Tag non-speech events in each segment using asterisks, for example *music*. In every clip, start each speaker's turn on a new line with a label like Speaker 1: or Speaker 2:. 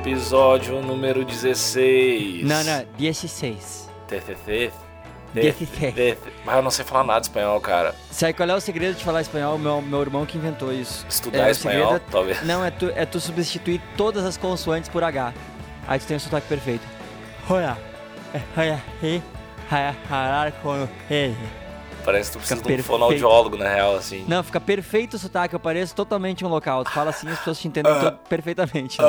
Speaker 1: Episódio número 16.
Speaker 2: Não, não, 16.
Speaker 1: TTT.
Speaker 2: 16.
Speaker 1: Mas eu não sei falar nada espanhol, cara.
Speaker 2: Sabe qual é o segredo de falar espanhol? Meu, meu irmão que inventou isso.
Speaker 1: Estudar
Speaker 2: É,
Speaker 1: espanhol,
Speaker 2: segredo é-
Speaker 1: talvez.
Speaker 2: Não, é tu, é tu substituir todas as consoantes por H. Aí tu tem o sotaque perfeito. Olha. Olha.
Speaker 1: Parece que tu precisa
Speaker 2: Fica
Speaker 1: de um
Speaker 2: perfeito.
Speaker 1: fonoaudiólogo, na real, assim.
Speaker 2: Não, fica perfeito o sotaque, eu pareço totalmente um local. Tu fala assim as pessoas te entendem to- perfeitamente. né?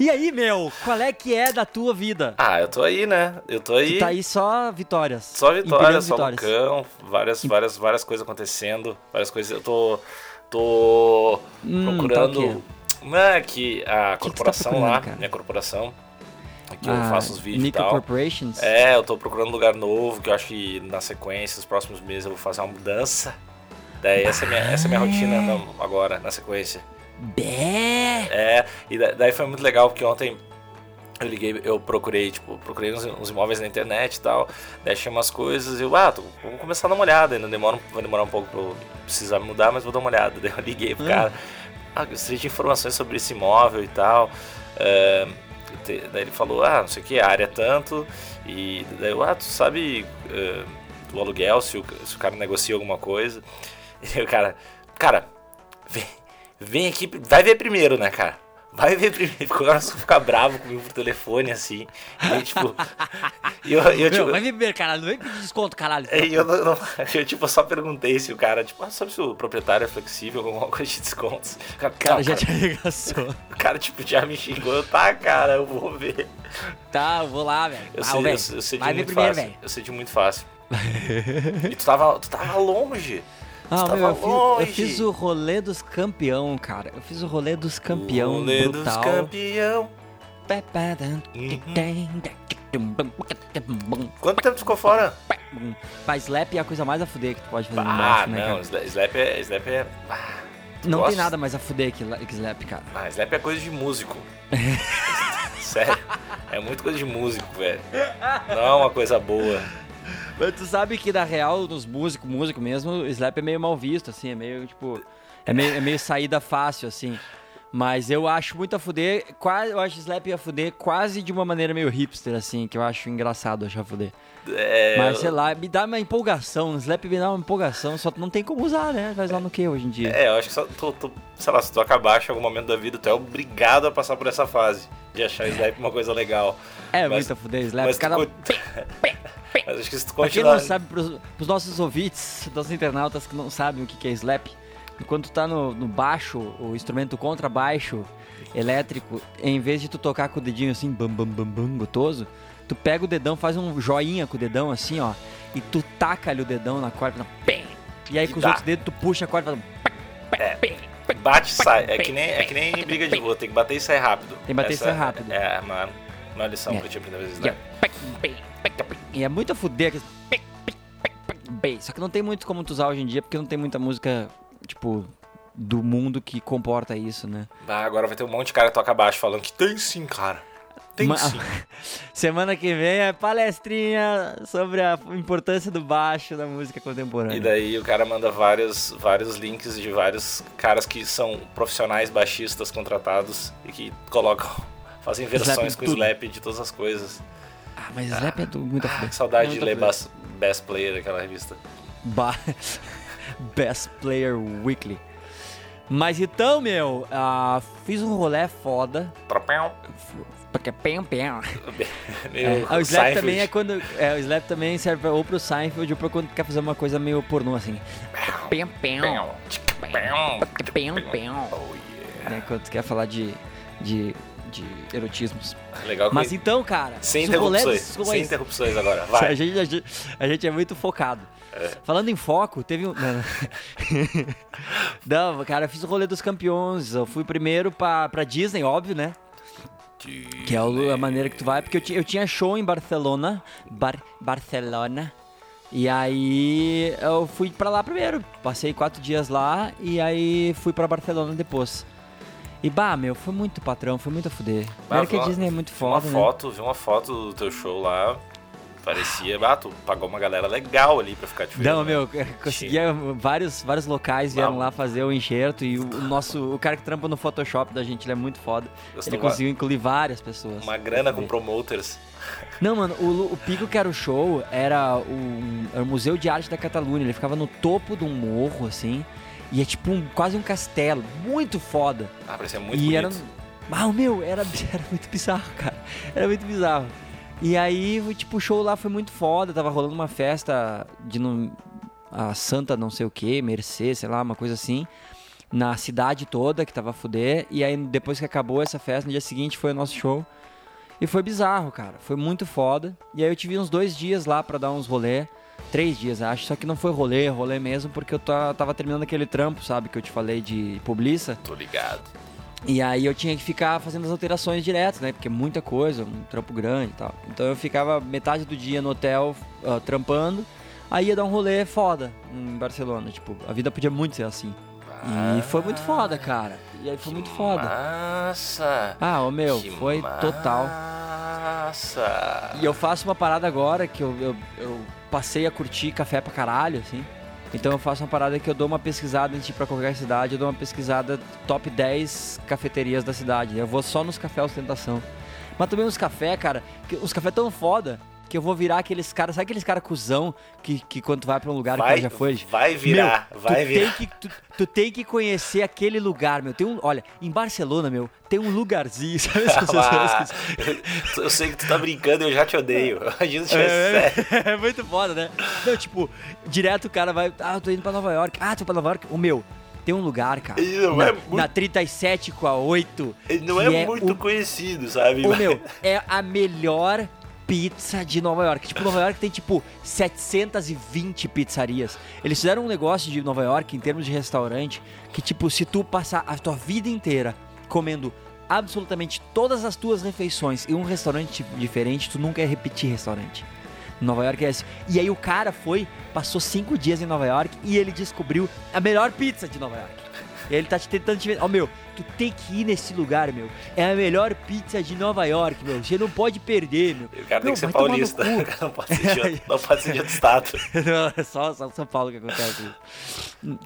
Speaker 1: Ah.
Speaker 2: E aí, meu, qual é que é da tua vida?
Speaker 1: ah, eu tô aí, né? Eu tô aí.
Speaker 2: Tu tá aí só vitórias.
Speaker 1: Só vitória,
Speaker 2: Empilhando
Speaker 1: só
Speaker 2: vitórias.
Speaker 1: lucão, várias, várias, várias coisas acontecendo, várias coisas. Eu tô. tô
Speaker 2: Hum, tá
Speaker 1: procurando. é que a
Speaker 2: que tá
Speaker 1: corporação
Speaker 2: procurando,
Speaker 1: lá,
Speaker 2: cara?
Speaker 1: minha corporação, que eu
Speaker 2: Ah,
Speaker 1: faço os vídeos e tal.
Speaker 2: Corporations?
Speaker 1: É, eu tô procurando um lugar novo, que eu acho que na sequência, nos próximos meses, eu vou fazer uma mudança. Daí essa é minha, essa é minha rotina não, agora, na sequência.
Speaker 2: Bé!
Speaker 1: É, e da- daí foi muito legal, porque ontem eu liguei, eu procurei, tipo, procurei uns, uns imóveis na internet e tal, daí achei umas coisas e eu, ah, tô, vamos começar a dar uma olhada, ainda demora, vai demorar um pouco pra eu precisar mudar, mas vou dar uma olhada. *laughs* Daí eu liguei pro
Speaker 2: Hum.
Speaker 1: cara, ah, gostaria de informações sobre esse imóvel e tal. te- daí ele falou, ah, não sei o que, a área é tanto, e daí eu, ah, tu sabe é, do aluguel, se o, se o cara negocia alguma coisa. *laughs* E o cara, cara, vem, vem aqui, vai ver primeiro, né, cara? Vai ver primeiro. Começou a ficar bravo comigo por telefone, assim. E tipo. *laughs* E eu, eu,
Speaker 2: Meu,
Speaker 1: tipo.
Speaker 2: vai beber, caralho. Não vem pedir desconto, caralho. *laughs*
Speaker 1: e eu, não, não- *laughs* eu, tipo, só perguntei se o cara, tipo, ah, sabe se o proprietário é flexível com alguma coisa de descontos? O cara,
Speaker 2: cara
Speaker 1: não,
Speaker 2: já
Speaker 1: cara,
Speaker 2: te arregaçou.
Speaker 1: o cara, tipo, já me xingou. Eu, tá, cara, eu vou ver.
Speaker 2: Tá, eu vou lá, velho.
Speaker 1: Eu,
Speaker 2: Ah,
Speaker 1: eu, eu
Speaker 2: vai ver
Speaker 1: muito
Speaker 2: primeiro,
Speaker 1: fácil.
Speaker 2: velho.
Speaker 1: Eu de muito fácil. e tu tava, tu tava longe.
Speaker 2: Ah, meu, eu fiz, eu fiz o rolê dos campeão, cara. Eu fiz o rolê dos campeão
Speaker 1: Rolê dos
Speaker 2: brutal.
Speaker 1: campeão. Quanto tempo ficou fora?
Speaker 2: Pra slap é a coisa mais a fuder que tu pode fazer no
Speaker 1: Ah,
Speaker 2: baixo, né,
Speaker 1: não,
Speaker 2: cara?
Speaker 1: Slap é. Slap é. Ah,
Speaker 2: Não tem nada mais a fuder que, que slap, cara.
Speaker 1: Ah, Slap é coisa de músico. *laughs* Sério. É muito coisa de músico, velho. Não é uma coisa boa.
Speaker 2: Mas tu sabe que, na real, nos músicos, músico mesmo, o slap é meio mal visto, assim, é meio, tipo... É meio, é meio saída fácil, assim. Mas eu acho muito a fuder, quase, eu acho slap a fuder quase de uma maneira meio hipster, assim, que eu acho engraçado achar fuder.
Speaker 1: É,
Speaker 2: Mas, sei lá, me dá uma empolgação, slap me dá uma empolgação, só não tem como usar, né? Vai usar no que hoje em dia?
Speaker 1: É, eu acho que só tu, tu- sei lá, se tu acabar em algum momento da vida, tu é obrigado a passar por essa fase de achar Slap uma coisa legal.
Speaker 2: É,
Speaker 1: mas-
Speaker 2: muito a fuder slap.
Speaker 1: Mas, tu
Speaker 2: Cada...
Speaker 1: con- *laughs* mas acho que se tu
Speaker 2: Pra quem
Speaker 1: continuar.
Speaker 2: não sabe, pros, pros nossos ouvintes, nossos internautas que não sabem o que que é slap, enquanto tu tá no, no baixo, o instrumento contrabaixo elétrico, em vez de tu tocar com o dedinho assim, bam, bam, bam, bam, gotoso, tu pega o dedão, faz um joinha com o dedão assim, ó, e tu taca ali o dedão na corda, pem, e aí
Speaker 1: E
Speaker 2: com os outros dedos tu puxa a corda, faz um
Speaker 1: Bate e sai. É que, nem, é que nem briga de rua, tem que bater e sair rápido.
Speaker 2: que bater e
Speaker 1: Essa
Speaker 2: sair rápido.
Speaker 1: É uma, uma lição
Speaker 2: É.
Speaker 1: pra te aprender a fazer
Speaker 2: E,
Speaker 1: Slap.
Speaker 2: ó, E é muito a fuder aquele. Só que não tem muito como tu usar hoje em dia, porque não tem muita música, tipo, do mundo que comporta isso, né?
Speaker 1: Ah, agora vai ter um monte de cara que toca baixo falando que tem sim, cara. Tem
Speaker 2: Ma-
Speaker 1: sim. *laughs*
Speaker 2: Semana que vem é palestrinha sobre a importância do baixo na música contemporânea.
Speaker 1: E daí o cara manda vários, vários links de vários caras que são profissionais baixistas contratados e que colocam, *laughs* fazem
Speaker 2: Slap
Speaker 1: versões
Speaker 2: em
Speaker 1: com
Speaker 2: tudo.
Speaker 1: slap de todas as coisas.
Speaker 2: Ah, mas slap é tudo muito
Speaker 1: Ah, que saudade de ler. Bas- Best Player, aquela revista.
Speaker 2: Ba- *laughs* Best Player Weekly. Mas então, meu, ah, fiz um rolê foda. Porque pem, pem. *laughs* É, ah, o slap também é quando. É, o slap também serve ou pro Seinfeld ou pra quando quer fazer uma coisa meio pornô, assim. Pem, pem. Pem, pem.
Speaker 1: Oh, yeah.
Speaker 2: Né, quando tu quer falar de, de, de erotismos.
Speaker 1: Legal que
Speaker 2: Mas então, cara.
Speaker 1: sem interrupções. Sem interrupções agora. *laughs*
Speaker 2: A
Speaker 1: Vai.
Speaker 2: gente, a, gente, a gente é muito focado.
Speaker 1: É.
Speaker 2: Falando em foco, teve um. Não, *laughs* não. cara, eu fiz o rolê dos campeões. Eu fui primeiro pra, pra Disney, óbvio, né? Que é a maneira que tu vai, porque eu, eu tinha show em Barcelona. Bar, Barcelona. E aí eu fui pra lá primeiro. Passei quatro dias lá e aí fui pra Barcelona depois. E bah, meu, foi muito patrão, foi muito a fuder. Primeiro que a
Speaker 1: uma-
Speaker 2: Disney é muito
Speaker 1: Vi uma
Speaker 2: foda, né?
Speaker 1: foto, vi uma foto do teu show lá. Parecia, ah, tu pagou uma galera legal ali pra ficar te vendo.
Speaker 2: Não,
Speaker 1: né?
Speaker 2: meu, *laughs* conseguia vários, vários locais vieram lá fazer o enxerto e o, o nosso, o cara que trampa no Photoshop da gente, ele é muito foda. Ele conseguiu incluir várias pessoas.
Speaker 1: Uma grana com promoters.
Speaker 2: Não, mano, o, o pico que era o show era o, era o Museu de Arte da Catalunha. Ele ficava no topo de um morro, assim. E é tipo um, quase um castelo. Muito foda.
Speaker 1: Ah, parecia muito e bonito.
Speaker 2: Era, ah, meu, era, *laughs* era muito bizarro, cara. Era muito bizarro. E aí, tipo, o show lá foi muito foda. Tava rolando uma festa de no, a Santa não sei o que, Mercê, sei lá, uma coisa assim. Na cidade toda, que tava a fuder. E aí, depois que acabou essa festa, no dia seguinte foi o nosso show. E foi bizarro, cara. Foi muito foda. E aí eu tive uns dois dias lá para dar uns rolê. Três dias, acho. Só que não foi rolê, rolê mesmo, porque eu tava terminando aquele trampo, sabe? Que eu te falei de publiça.
Speaker 1: Tô ligado.
Speaker 2: E aí eu tinha que ficar fazendo as alterações direto, né? Porque é muita coisa, um trampo grande e tal. Então eu ficava metade do dia no hotel uh, trampando. Aí ia dar um rolê foda em Barcelona. Tipo, a vida podia muito ser assim. Ah, e foi muito foda, cara. E aí foi muito foda.
Speaker 1: Massa!
Speaker 2: Ah, o meu,
Speaker 1: que
Speaker 2: foi
Speaker 1: massa.
Speaker 2: total.
Speaker 1: Massa!
Speaker 2: E eu faço uma parada agora que eu, eu, eu passei a curtir café pra caralho, assim. Então eu faço uma parada que eu dou uma pesquisada antes de ir pra qualquer cidade, eu dou uma pesquisada top 10 cafeterias da cidade. Eu vou só nos cafés ostentação. Mas também os cafés, cara, os cafés tão foda que eu vou virar aqueles caras, sabe aqueles caras cuzão que, que quando tu vai pra um lugar
Speaker 1: vai,
Speaker 2: que já foi?
Speaker 1: Vai virar,
Speaker 2: meu,
Speaker 1: vai
Speaker 2: tu
Speaker 1: virar.
Speaker 2: Tem que, tu, tu, tem que conhecer aquele lugar, meu. Tem um, olha, em Barcelona, meu, tem um lugarzinho, *laughs* sabe *laughs*
Speaker 1: ah, eu, eu sei que tu tá brincando, eu já te odeio. *laughs* Imagina se tivesse
Speaker 2: é, sério. É, muito foda, né? Não, tipo, direto o cara vai, ah, eu tô indo pra Nova York. Ah, tô pra Nova York. O meu, tem um lugar, cara. Na,
Speaker 1: é muito...
Speaker 2: na 37 com a 8.
Speaker 1: Ele não é, é, muito o... conhecido, sabe?
Speaker 2: O meu, é a melhor pizza de Nova York. Tipo, Nova York tem tipo 720 pizzarias. Eles fizeram um negócio de Nova York em termos de restaurante que tipo, se tu passar a tua vida inteira comendo absolutamente todas as tuas refeições em um restaurante diferente, tu nunca ia repetir restaurante. Nova York é esse. E aí o cara foi, passou cinco dias em Nova York e ele descobriu a melhor pizza de Nova York. E ele tá te tentando te Ó, oh, meu, tu tem que ir nesse lugar, meu. É a melhor pizza de Nova York, meu. Você não pode perder, meu.
Speaker 1: O cara
Speaker 2: meu,
Speaker 1: tem que ser paulista. não pode ser de não pode ser de outro estado. *laughs*
Speaker 2: não, é só, só São Paulo que acontece isso.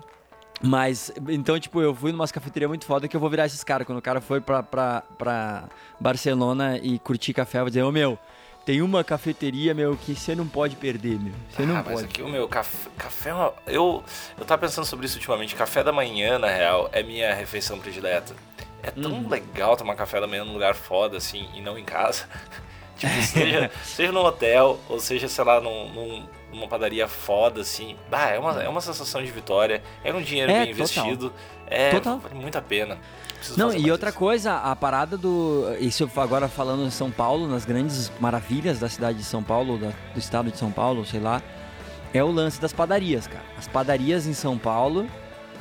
Speaker 2: Mas, então, tipo, eu fui numa cafeteria muito foda que eu vou virar esses caras. Quando o cara foi pra, pra, pra Barcelona e curtir café, eu vou dizer, ô oh, meu, tem uma cafeteria, meu, que você não pode perder, meu. Você não
Speaker 1: ah,
Speaker 2: pode.
Speaker 1: Mas aqui o meu café, café eu eu tava pensando sobre isso ultimamente. Café da manhã, na real, é minha refeição predileta. É tão uhum. legal tomar café da manhã num lugar foda assim e não em casa. *laughs* tipo, *laughs* seja, seja num hotel ou seja, sei lá, num, num, numa padaria foda assim. Bah, é uma, é uma sensação de vitória. É um dinheiro é, bem total. investido. É, total. vale muito a pena.
Speaker 2: Preciso Não, e outra isso. coisa, a parada do. Isso agora falando em São Paulo, nas grandes maravilhas da cidade de São Paulo, da, do estado de São Paulo, sei lá, é o lance das padarias, cara. As padarias em São Paulo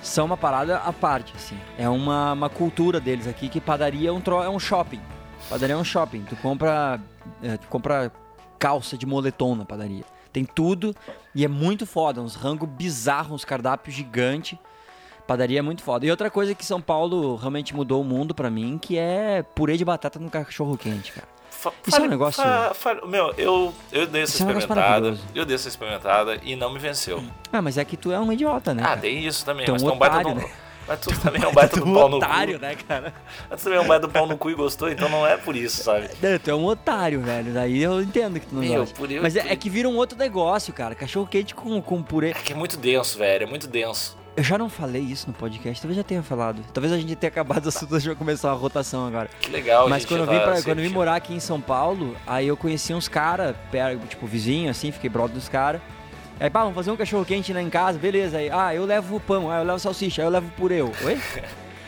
Speaker 2: são uma parada à parte, assim. É uma, uma cultura deles aqui que padaria é um, tro, é um shopping. Padaria é um shopping. Tu compra, é, tu compra calça de moletom na padaria. Tem tudo e é muito foda. Uns rangos bizarros, uns cardápios gigantes. Padaria é muito foda. E outra coisa que São Paulo realmente mudou o mundo para mim, que é purê de batata no cachorro quente, cara. Fa Isso é um negócio.
Speaker 1: Meu, eu, eu dei essa é experimentada. eu dei essa experimentada e não me venceu.
Speaker 2: Ah, mas é que tu é um idiota, né?
Speaker 1: Ah, tem isso também. Então,
Speaker 2: mas
Speaker 1: um
Speaker 2: tu é um baita
Speaker 1: no... né? Mas tu também é um baita do pau no
Speaker 2: otário,
Speaker 1: cu.
Speaker 2: né, cara?
Speaker 1: Mas tu também é um baita do pau no cu e gostou, então não é por isso, sabe?
Speaker 2: Não, tu é um otário, velho. Daí eu entendo que tu não Meu, gosta. Eu, Mas é, é, que vira um outro negócio, cara. Cachorro quente com, com purê. É
Speaker 1: que é muito denso, velho. É muito denso.
Speaker 2: Eu já não falei isso no podcast, talvez já tenha falado. Talvez a gente tenha acabado o assunto, a gente vai começar a rotação agora.
Speaker 1: Que legal,
Speaker 2: Mas quando eu, vim pra, quando eu vim morar aqui em São Paulo, aí eu conheci uns caras, tipo, vizinho, assim, fiquei brother dos caras. Aí, pá, vamos fazer um cachorro quente lá em casa, beleza. Aí, ah, eu levo pão, ah, eu levo salsicha, aí eu levo purê. Oi?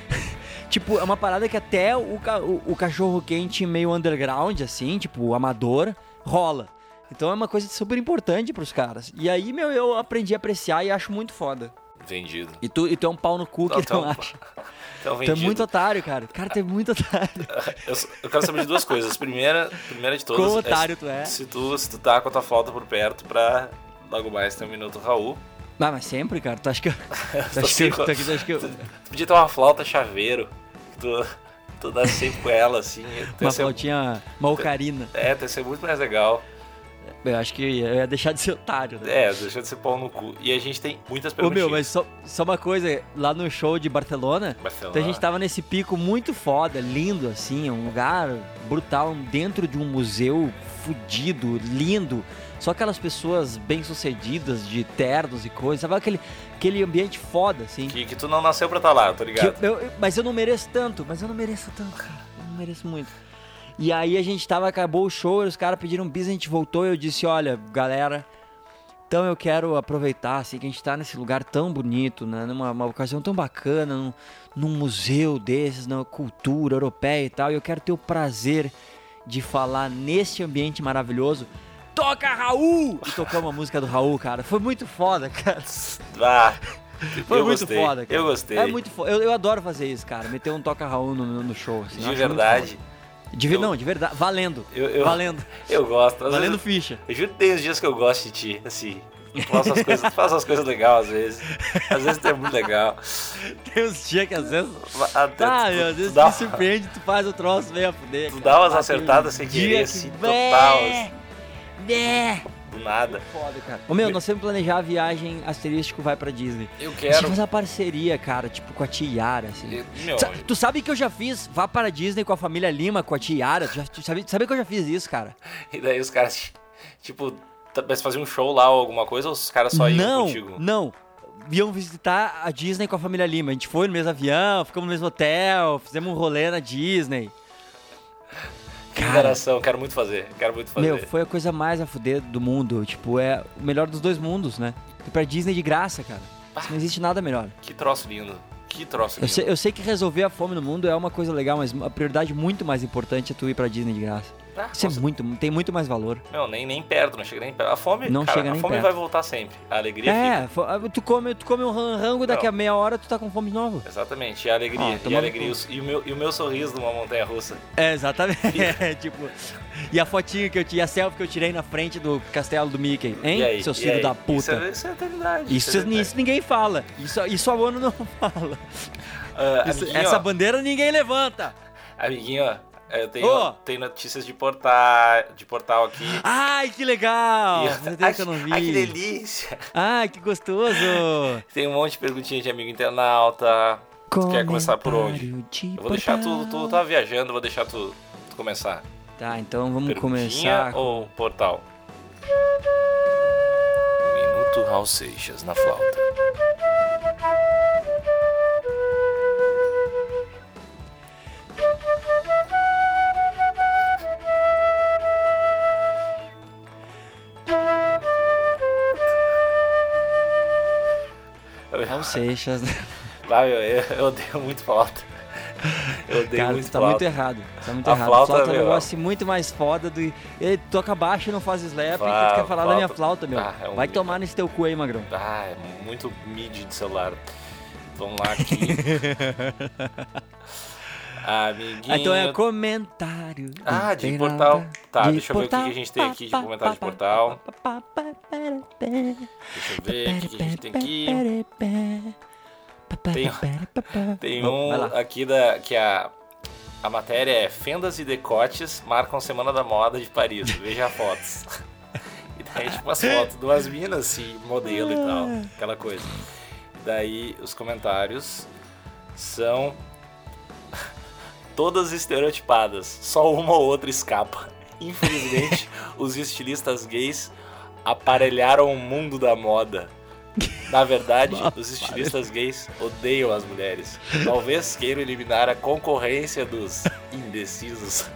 Speaker 2: *laughs* tipo, é uma parada que até o, o, o cachorro quente meio underground, assim, tipo, amador, rola. Então é uma coisa super importante pros caras. E aí, meu, eu aprendi a apreciar e acho muito foda.
Speaker 1: Vendido.
Speaker 2: E tu, e tu é um pau no cu que não, não acha.
Speaker 1: Então,
Speaker 2: tu é *laughs* muito otário, cara. Cara, tu é muito otário. *laughs*
Speaker 1: Eu, eu quero saber de duas coisas. Primeira, primeira de todas. Quão
Speaker 2: é otário é, tu é?
Speaker 1: Se tu, se tu tá com a tua flauta por perto pra logo mais ter um minuto Raul.
Speaker 2: Ah, mas sempre, cara. Tu acha que eu. tu acha que, tu, tu, acha que eu...
Speaker 1: tu, tu podia ter uma flauta chaveiro. Tu, tu dá sempre com ela, assim.
Speaker 2: Uma flautinha, uma ocarina.
Speaker 1: É, tem ser muito mais legal.
Speaker 2: Eu acho que eu ia deixar de ser otário, né?
Speaker 1: É, deixa de ser pau no cu. E a gente tem muitas
Speaker 2: Ô,
Speaker 1: perguntinhas.
Speaker 2: meu, mas só, só uma coisa, lá no show de Barcelona,
Speaker 1: Barcelona.
Speaker 2: então a gente tava nesse pico muito foda, lindo, assim, um lugar brutal, dentro de um museu fudido, lindo. Só aquelas pessoas bem-sucedidas, de ternos e coisas, sabe aquele, aquele ambiente foda, assim.
Speaker 1: Que, que tu não nasceu pra estar lá, tô
Speaker 2: Que
Speaker 1: ligado?
Speaker 2: eu- eu- mas eu não mereço tanto, mas eu não mereço tanto, cara. Eu não mereço muito. E aí a gente tava, acabou o show, os caras pediram um bis, a gente voltou e eu disse, olha, galera, então eu quero aproveitar, assim, que a gente tá nesse lugar tão bonito, né? Numa uma ocasião tão bacana, num, num museu desses, na cultura europeia e tal, e eu quero ter o prazer de falar neste ambiente maravilhoso. Toca Raul! E tocamos a música do Raul, cara. Foi muito foda, cara.
Speaker 1: Ah,
Speaker 2: Foi muito
Speaker 1: gostei.
Speaker 2: foda, cara.
Speaker 1: Eu gostei.
Speaker 2: É muito foda. Eu, eu adoro fazer isso, cara. Meter um toca Raul no, no show. Assim,
Speaker 1: De verdade.
Speaker 2: De,
Speaker 1: Eu-
Speaker 2: não, de verdade. Valendo.
Speaker 1: Eu, eu,
Speaker 2: Valendo. *laughs*
Speaker 1: eu gosto.
Speaker 2: Valendo
Speaker 1: vezes,
Speaker 2: ficha.
Speaker 1: eu juro que tem uns dias que eu gosto de ti, assim. Tu faz as coisas, tu as coisas legais às vezes. Às vezes tu é muito legal. *laughs*
Speaker 2: Tem uns dias que às vezes.
Speaker 1: Até
Speaker 2: Tá,
Speaker 1: tu-
Speaker 2: meu, às
Speaker 1: tu
Speaker 2: vezes
Speaker 1: dá-
Speaker 2: me surpreende, tu faz o troço meio a fuder.
Speaker 1: Tu
Speaker 2: cara.
Speaker 1: dá umas
Speaker 2: Ah,
Speaker 1: acertadas sem querer,
Speaker 2: que-
Speaker 1: assim,
Speaker 2: Bé,
Speaker 1: total, assim.
Speaker 2: bé.
Speaker 1: Do nada.
Speaker 2: Foda, cara. Ô meu, nós temos que planejar a viagem asterístico vai pra Disney.
Speaker 1: Eu
Speaker 2: A gente
Speaker 1: quero.
Speaker 2: faz uma parceria, cara, tipo com a tia Yara, assim.
Speaker 1: Eu- Meu,
Speaker 2: Sa- Tu sabe que eu já fiz Vá para a Disney com a família Lima, com a tia Yara? Tu, já, tu sabe, sabe que eu já fiz isso, cara?
Speaker 1: e daí os caras, tipo, tá- mas faziam um show lá ou alguma coisa, ou os caras só iam
Speaker 2: não,
Speaker 1: contigo?
Speaker 2: não. Iam visitar a Disney com a família Lima. A gente foi no mesmo avião, ficamos no mesmo hotel, fizemos um rolê na Disney.
Speaker 1: Que
Speaker 2: Cara,
Speaker 1: enganação, quero muito fazer. Quero muito fazer.
Speaker 2: meu, foi a coisa mais a fuder do mundo. Tipo, é o melhor dos dois mundos, né? Ir pra Disney de graça, cara. Isso não existe nada melhor.
Speaker 1: Que troço lindo. Que troço
Speaker 2: Eu
Speaker 1: lindo.
Speaker 2: sei, eu sei que resolver a fome no mundo é uma coisa legal, mas a prioridade muito mais importante é tu ir pra Disney de graça.
Speaker 1: Ah,
Speaker 2: Isso é muito, tem muito mais valor.
Speaker 1: Meu, nem, nem perto, não chega nem perto. A fome,
Speaker 2: Não
Speaker 1: cara,
Speaker 2: chega
Speaker 1: a
Speaker 2: nem
Speaker 1: fome
Speaker 2: perto.
Speaker 1: vai voltar sempre. A alegria fica.
Speaker 2: É, fo- ah, tu come, tu come um ran- rango, daqui
Speaker 1: Não.
Speaker 2: a meia hora tu tá com fome de novo.
Speaker 1: Exatamente, e a alegria.
Speaker 2: Ah,
Speaker 1: e a alegria. E o, meu, e o meu sorriso numa montanha russa.
Speaker 2: É, exatamente. É, *laughs* tipo, e a fotinho que eu tirei, a selfie que eu tirei na frente do castelo do Mickey, hein?
Speaker 1: Aí?
Speaker 2: Seus filhos
Speaker 1: aí?
Speaker 2: da
Speaker 1: Isso
Speaker 2: puta.
Speaker 1: é, isso é eternidade.
Speaker 2: Isso,
Speaker 1: é eternidade.
Speaker 2: isso ninguém fala. Isso, isso a ONU não *laughs* fala.
Speaker 1: Ah,
Speaker 2: Isso- essa bandeira ninguém levanta.
Speaker 1: amiguinho, ó, eu tenho,
Speaker 2: Ô.
Speaker 1: tenho notícias de portal, de portal aqui.
Speaker 2: Ai, que legal!
Speaker 1: E-
Speaker 2: Fazia *laughs* tempo que eu não vi.
Speaker 1: Ai, que delícia!
Speaker 2: Ai, que gostoso! *laughs*
Speaker 1: Tem um monte de perguntinhas de amigo internauta. Tu quer começar por onde?
Speaker 2: De
Speaker 1: Eu vou deixar tu, tu tá viajando, eu vou deixar tu, tu começar.
Speaker 2: Tá, então vamos
Speaker 1: Perguntinha
Speaker 2: começar.
Speaker 1: ou portal? Minuto Raul Seixas na flauta.
Speaker 2: Raul Seixas. *laughs*
Speaker 1: Vai, eu, eu, odeio muito flauta. Eu odeio
Speaker 2: Cara,
Speaker 1: muito
Speaker 2: tá
Speaker 1: flauta.
Speaker 2: muito errado. Tá muito
Speaker 1: A
Speaker 2: errado.
Speaker 1: flauta,
Speaker 2: flauta é um
Speaker 1: meu,
Speaker 2: negócio muito mais foda do. Ele toca baixo e não faz slap.
Speaker 1: Ah,
Speaker 2: tu quer falar da minha
Speaker 1: flauta-
Speaker 2: flauta, meu?
Speaker 1: Ah, é um-
Speaker 2: Vai tomar nesse teu cu aí, magrão.
Speaker 1: Ah, é muito mid de celular. Vamos lá aqui. *laughs* Amiguinho.
Speaker 2: Então é comentário.
Speaker 1: Ah, de portal. Tá,
Speaker 2: De
Speaker 1: deixa eu ver o que a gente tem aqui de comentário de portal. Deixa eu ver o que, a gente tem aqui. Tem- *laughs* Tem um aqui da, que a, a matéria é Fendas e decotes marcam Semana da Moda de Paris. Veja fotos. *laughs* E daí, tipo, as fotos de umas minas, assim, modelo e tal. Aquela coisa. Daí, os comentários são todas estereotipadas. Só uma ou outra escapa. Infelizmente, *laughs* os estilistas gays aparelharam o mundo da moda. Na verdade, os estilistas gays odeiam as mulheres. Talvez queiram eliminar a concorrência dos indecisos.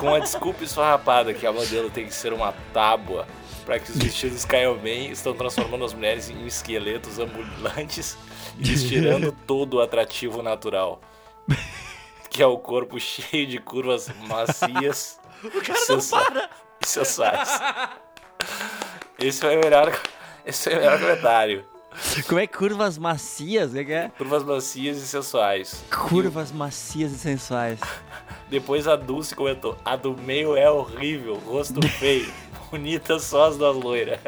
Speaker 1: Com a desculpa esfarrapada que a modelo tem que ser uma tábua para que os vestidos caiam bem, estão transformando as mulheres em esqueletos ambulantes e destirando todo o atrativo natural. *laughs* Que é o corpo cheio de curvas macias e sensuais. e sensuais. Esse foi o melhor, esse foi o melhor comentário.
Speaker 2: Como é curvas macias? O que é?
Speaker 1: Curvas macias e sensuais.
Speaker 2: Curvas macias e sensuais. *laughs*
Speaker 1: Depois a Dulce comentou: a do meio é horrível, rosto feio, *laughs* bonita só as das loiras.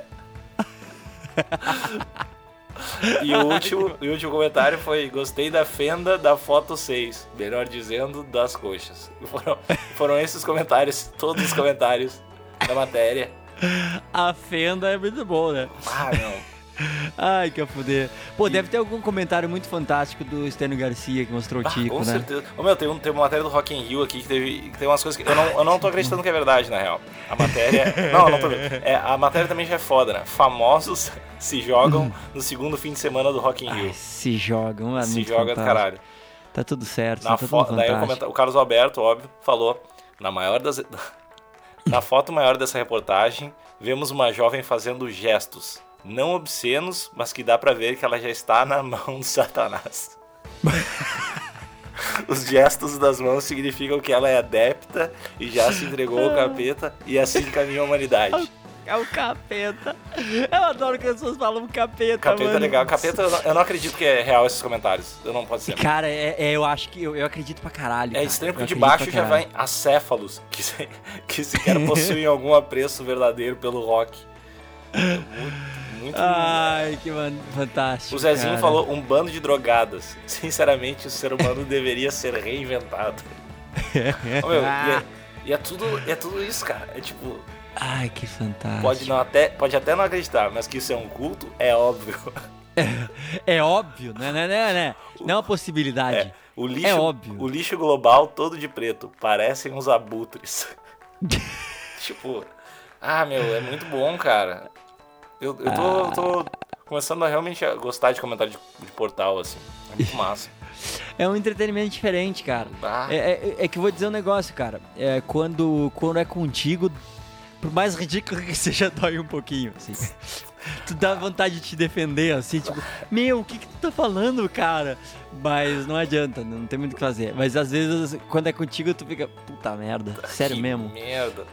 Speaker 1: E o último, e o último comentário foi: gostei da fenda da foto 6, melhor dizendo, das coxas. E foram, foram esses comentários, todos os comentários da matéria.
Speaker 2: A fenda é muito bom, né?
Speaker 1: Ah, não.
Speaker 2: Ai, que a fuder. Pô, deve ter algum comentário muito fantástico do Estênio Garcia que mostrou o
Speaker 1: Ah,
Speaker 2: Tico,
Speaker 1: com
Speaker 2: né?
Speaker 1: certeza. Ô, meu, tem, um, tem uma matéria do Rock in Rio aqui que, teve, que tem umas coisas que eu não, eu não tô acreditando que é verdade, na real. A matéria... *laughs* Não, eu não tô é, A matéria também já é foda, né? Famosos *laughs* se jogam no segundo fim de semana do Rock in Rio.
Speaker 2: Ai, se jogam, é
Speaker 1: se joga do caralho.
Speaker 2: Tá tudo certo,
Speaker 1: Na
Speaker 2: tá tudo fantástico.
Speaker 1: o Carlos Alberto, óbvio, falou: na maior das. *laughs* Na foto maior dessa reportagem, vemos uma jovem fazendo gestos, não obscenos, mas que dá pra ver que ela já está na mão do Satanás. *laughs* Os gestos das mãos significam que ela é adepta e já se entregou ao capeta e assim caminha a humanidade.
Speaker 2: É o capeta. Eu adoro que as pessoas falam capeta,
Speaker 1: Capeta é
Speaker 2: mano.
Speaker 1: legal. Capeta, eu não, eu não acredito que é real esses comentários. Eu não pode ser.
Speaker 2: Cara, é, é- eu acho que eu, eu acredito pra caralho.
Speaker 1: É
Speaker 2: cara.
Speaker 1: estranho porque de baixo já vai acéfalos, que, se- que sequer *laughs* possuem algum apreço verdadeiro pelo rock. Muito. *laughs* muito
Speaker 2: Ai, que fantástico.
Speaker 1: o Zezinho
Speaker 2: cara.
Speaker 1: falou um bando de drogadas. *laughs* Sinceramente, o ser humano deveria ser reinventado. *laughs* Ô, meu, e, é, e é tudo, é tudo isso, cara. É tipo,
Speaker 2: Ai, que fantástico.
Speaker 1: pode, não até, pode até não acreditar, mas que isso é um culto, é óbvio. *laughs*
Speaker 2: É óbvio, né? né, né, né? Não é uma possibilidade.
Speaker 1: É, o lixo,
Speaker 2: É óbvio.
Speaker 1: O lixo global todo de preto. Parecem uns abutres. tipo, ah, meu, é muito bom, cara. Eu, eu tô,
Speaker 2: Ah.
Speaker 1: tô começando a realmente gostar de comentário de, de portal, assim. É muito massa. *laughs*
Speaker 2: É um entretenimento diferente, cara.
Speaker 1: Ah.
Speaker 2: É, é- é que eu vou dizer um negócio, cara. É, quando, quando é contigo, por mais ridículo que *laughs* seja, dói um pouquinho, assim. Tu dá vontade de te defender, assim, tipo, meu, o que que tu tá falando, cara? Mas não adianta, não tem muito o que fazer. Mas às vezes, quando é contigo, tu fica, puta merda, *laughs* sério
Speaker 1: Que
Speaker 2: mesmo?
Speaker 1: merda.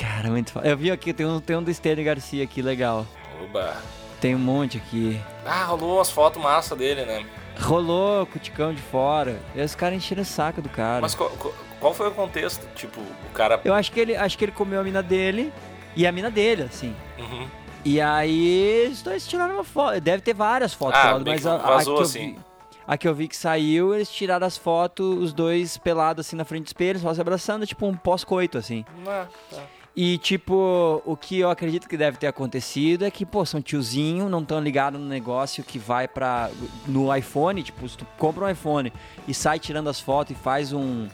Speaker 2: Cara, muito foda. Eu vi aqui, tem um, tem um do Stênio Garcia aqui, legal.
Speaker 1: Oba.
Speaker 2: Tem um monte aqui.
Speaker 1: Ah, rolou umas fotos massa dele, né?
Speaker 2: Rolou com o Ticão de fora. E os caras encheram o saco do cara.
Speaker 1: Mas qual, qual- foi o contexto? Tipo, o cara.
Speaker 2: Eu acho que ele, acho que ele comeu a mina dele e a mina dele, assim.
Speaker 1: Uhum.
Speaker 2: E aí, os dois tiraram uma foto. Deve ter várias fotos
Speaker 1: Ah,
Speaker 2: mas a, a,
Speaker 1: vazou
Speaker 2: que eu
Speaker 1: assim.
Speaker 2: vi, a que eu vi que saiu, eles tiraram as fotos, os dois pelados assim na frente do espelho, só se abraçando, tipo um pós-coito, assim.
Speaker 1: Ah, tá.
Speaker 2: E, tipo, o que eu acredito que deve ter acontecido é que, pô, são tiozinho, não estão ligados no negócio que vai pra. No iPhone, tipo, se tu compra um iPhone e sai tirando as fotos e faz um.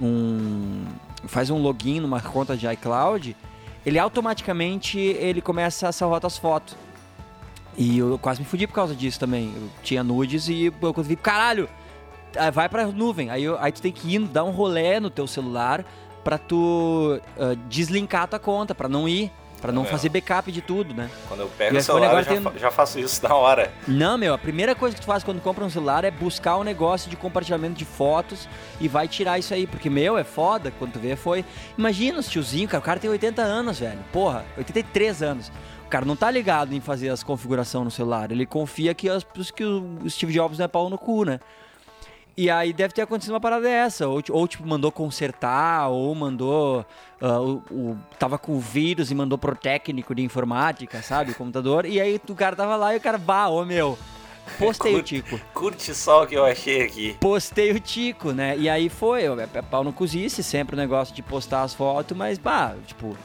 Speaker 2: um faz um login numa conta de iCloud, ele automaticamente ele começa a salvar tuas fotos. E eu quase me fudi por causa disso também. Eu tinha nudes e eu vi, caralho, vai pra nuvem. Aí, aí tu tem que ir, dar um rolê no teu celular pra tu ah, deslinkar a tua conta, pra não ir, pra não
Speaker 1: É.
Speaker 2: fazer backup de tudo, né?
Speaker 1: Quando eu pego
Speaker 2: o
Speaker 1: celular, eu já,
Speaker 2: tem-
Speaker 1: já faço isso na hora.
Speaker 2: Não, meu, a primeira coisa que tu faz quando compra um celular é buscar um negócio de compartilhamento de fotos e vai tirar isso aí, porque, meu, é foda, quando tu vê, foi... Imagina os tiozinhos, cara, o cara tem 80 anos, velho, porra, 83 anos. O cara não tá ligado em fazer as configurações no celular, ele confia que, as, que o Steve Jobs não é pau no cu, né? E aí deve ter acontecido uma parada dessa, ou, ou tipo, mandou consertar, ou mandou. ah, o, o- tava com o vírus e mandou pro técnico de informática, sabe? O computador. E aí o cara tava lá e o cara, bah, ô meu, postei o Tico.
Speaker 1: Curte só o que eu achei aqui.
Speaker 2: Postei o Tico, né? E aí foi, é, é pau no cozice, sempre o negócio de postar as fotos, mas, bah, tipo.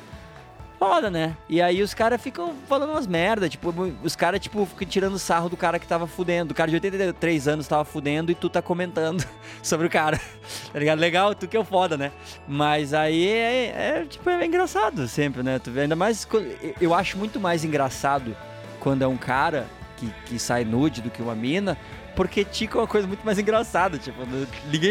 Speaker 2: Foda, né? E aí os caras ficam falando umas merda, tipo, os caras, tipo, ficam tirando sarro do cara que tava fudendo. O cara de 83 anos tava fudendo e tu tá comentando *laughs* sobre o cara. *laughs* Tá ligado? Legal, tu que é o foda, né? Mas aí é, é, tipo, é engraçado sempre, né? Tu ainda mais. Eu acho muito mais engraçado quando é um cara que, que sai nude do que uma mina. Porque Tico é uma coisa muito mais engraçada, tipo,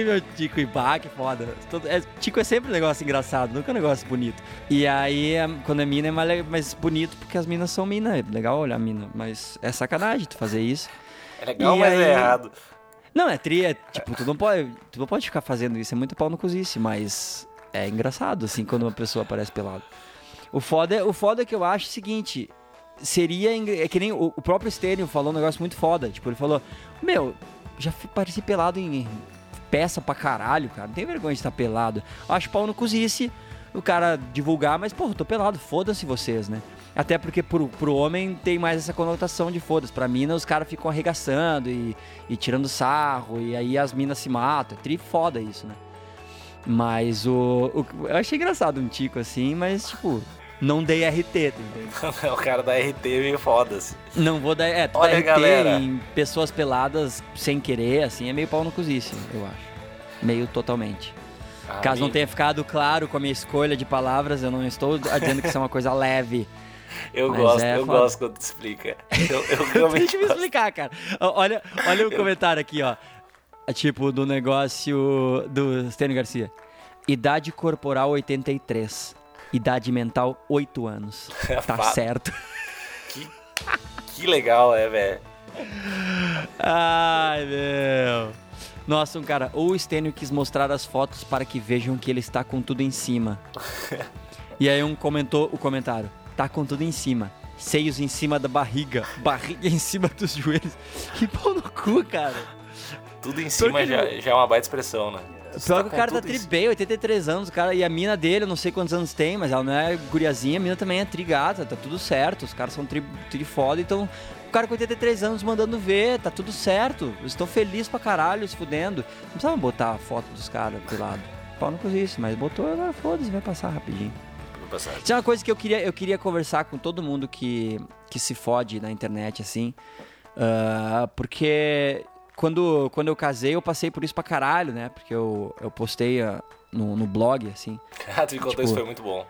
Speaker 2: vê o Tico e bah, que foda. Todo- é- Tico é sempre um negócio engraçado, nunca um negócio bonito. E aí, é- quando é mina, é mais, bonito porque as minas são mina, é legal olhar mina, mas é sacanagem tu fazer isso.
Speaker 1: É legal,
Speaker 2: E
Speaker 1: mas
Speaker 2: aí-
Speaker 1: é errado.
Speaker 2: Não, é tri, é, tipo, tu não pode, tu não pode ficar fazendo isso, é muito pau no cozice, mas é engraçado, assim, quando uma pessoa aparece pelado. O foda, é- o foda é que eu acho o seguinte, seria, é que nem o, o próprio Stênio falou um negócio muito foda, tipo, ele falou, meu, já pareci pelado em peça pra caralho, cara, não tem vergonha de estar pelado. Acho pau no cozice o cara divulgar, mas, eu tô pelado, foda-se vocês, né? Até porque pro, pro homem tem mais essa conotação de foda-se. Pra mina, os caras ficam arregaçando e, e tirando sarro, e aí as minas se matam. É tri foda isso, né? Mas o, o- Eu achei engraçado um tico assim, mas, tipo, não dei RT, *laughs*
Speaker 1: o cara da RT meio foda-se.
Speaker 2: Não vou dar. É, tu
Speaker 1: Olha,
Speaker 2: dá RT
Speaker 1: galera.
Speaker 2: em pessoas peladas sem querer, assim, é meio pau no cozice, eu acho. Meio totalmente.
Speaker 1: Ah,
Speaker 2: Caso não tenha ficado claro com a minha escolha de palavras, eu não estou dizendo que isso é uma coisa leve. *laughs*
Speaker 1: Eu
Speaker 2: Mas
Speaker 1: gosto,
Speaker 2: é
Speaker 1: eu
Speaker 2: foda.
Speaker 1: gosto quando tu explica. Eu, eu realmente *laughs*
Speaker 2: Deixa eu me explicar, cara. Olha, olha o comentário aqui, ó. É Tipo, do negócio do Stênio Garcia. Idade corporal 83. Idade mental 8 anos. *laughs* Tá certo.
Speaker 1: Que, que legal, é, velho.
Speaker 2: Ai, meu. Nossa, um cara, o Stênio quis mostrar as fotos para que vejam que ele está com tudo em cima. *laughs* E aí um comentou o comentário. Tá com tudo em cima. Seios em cima da barriga. Barriga em cima dos joelhos. *laughs* Que pau no cu, cara.
Speaker 1: Tudo em cima já, já é uma baita expressão, né?
Speaker 2: Pior que o cara tá tribem, 83 anos, o cara, e a mina dele, eu não sei quantos anos tem, mas ela não é guriazinha, a mina também é trigata, tá tudo certo, os caras são tri, tri foda, então o cara com 83 anos mandando ver, tá tudo certo, eles estão felizes pra caralho, se fudendo. Não precisava botar a foto dos caras do lado. *laughs* Pau não cozice, mas botou, agora foda-se, vai passar rapidinho.
Speaker 1: Vou passar.
Speaker 2: Isso é uma coisa que eu queria, eu queria conversar com todo mundo que, que se fode na internet, assim. ah, porque quando, quando eu casei, eu passei por isso pra caralho, né? Porque eu, eu postei ah, no, no blog, assim. *laughs*
Speaker 1: Ah, tu me contou
Speaker 2: Tipo,
Speaker 1: isso, foi muito bom.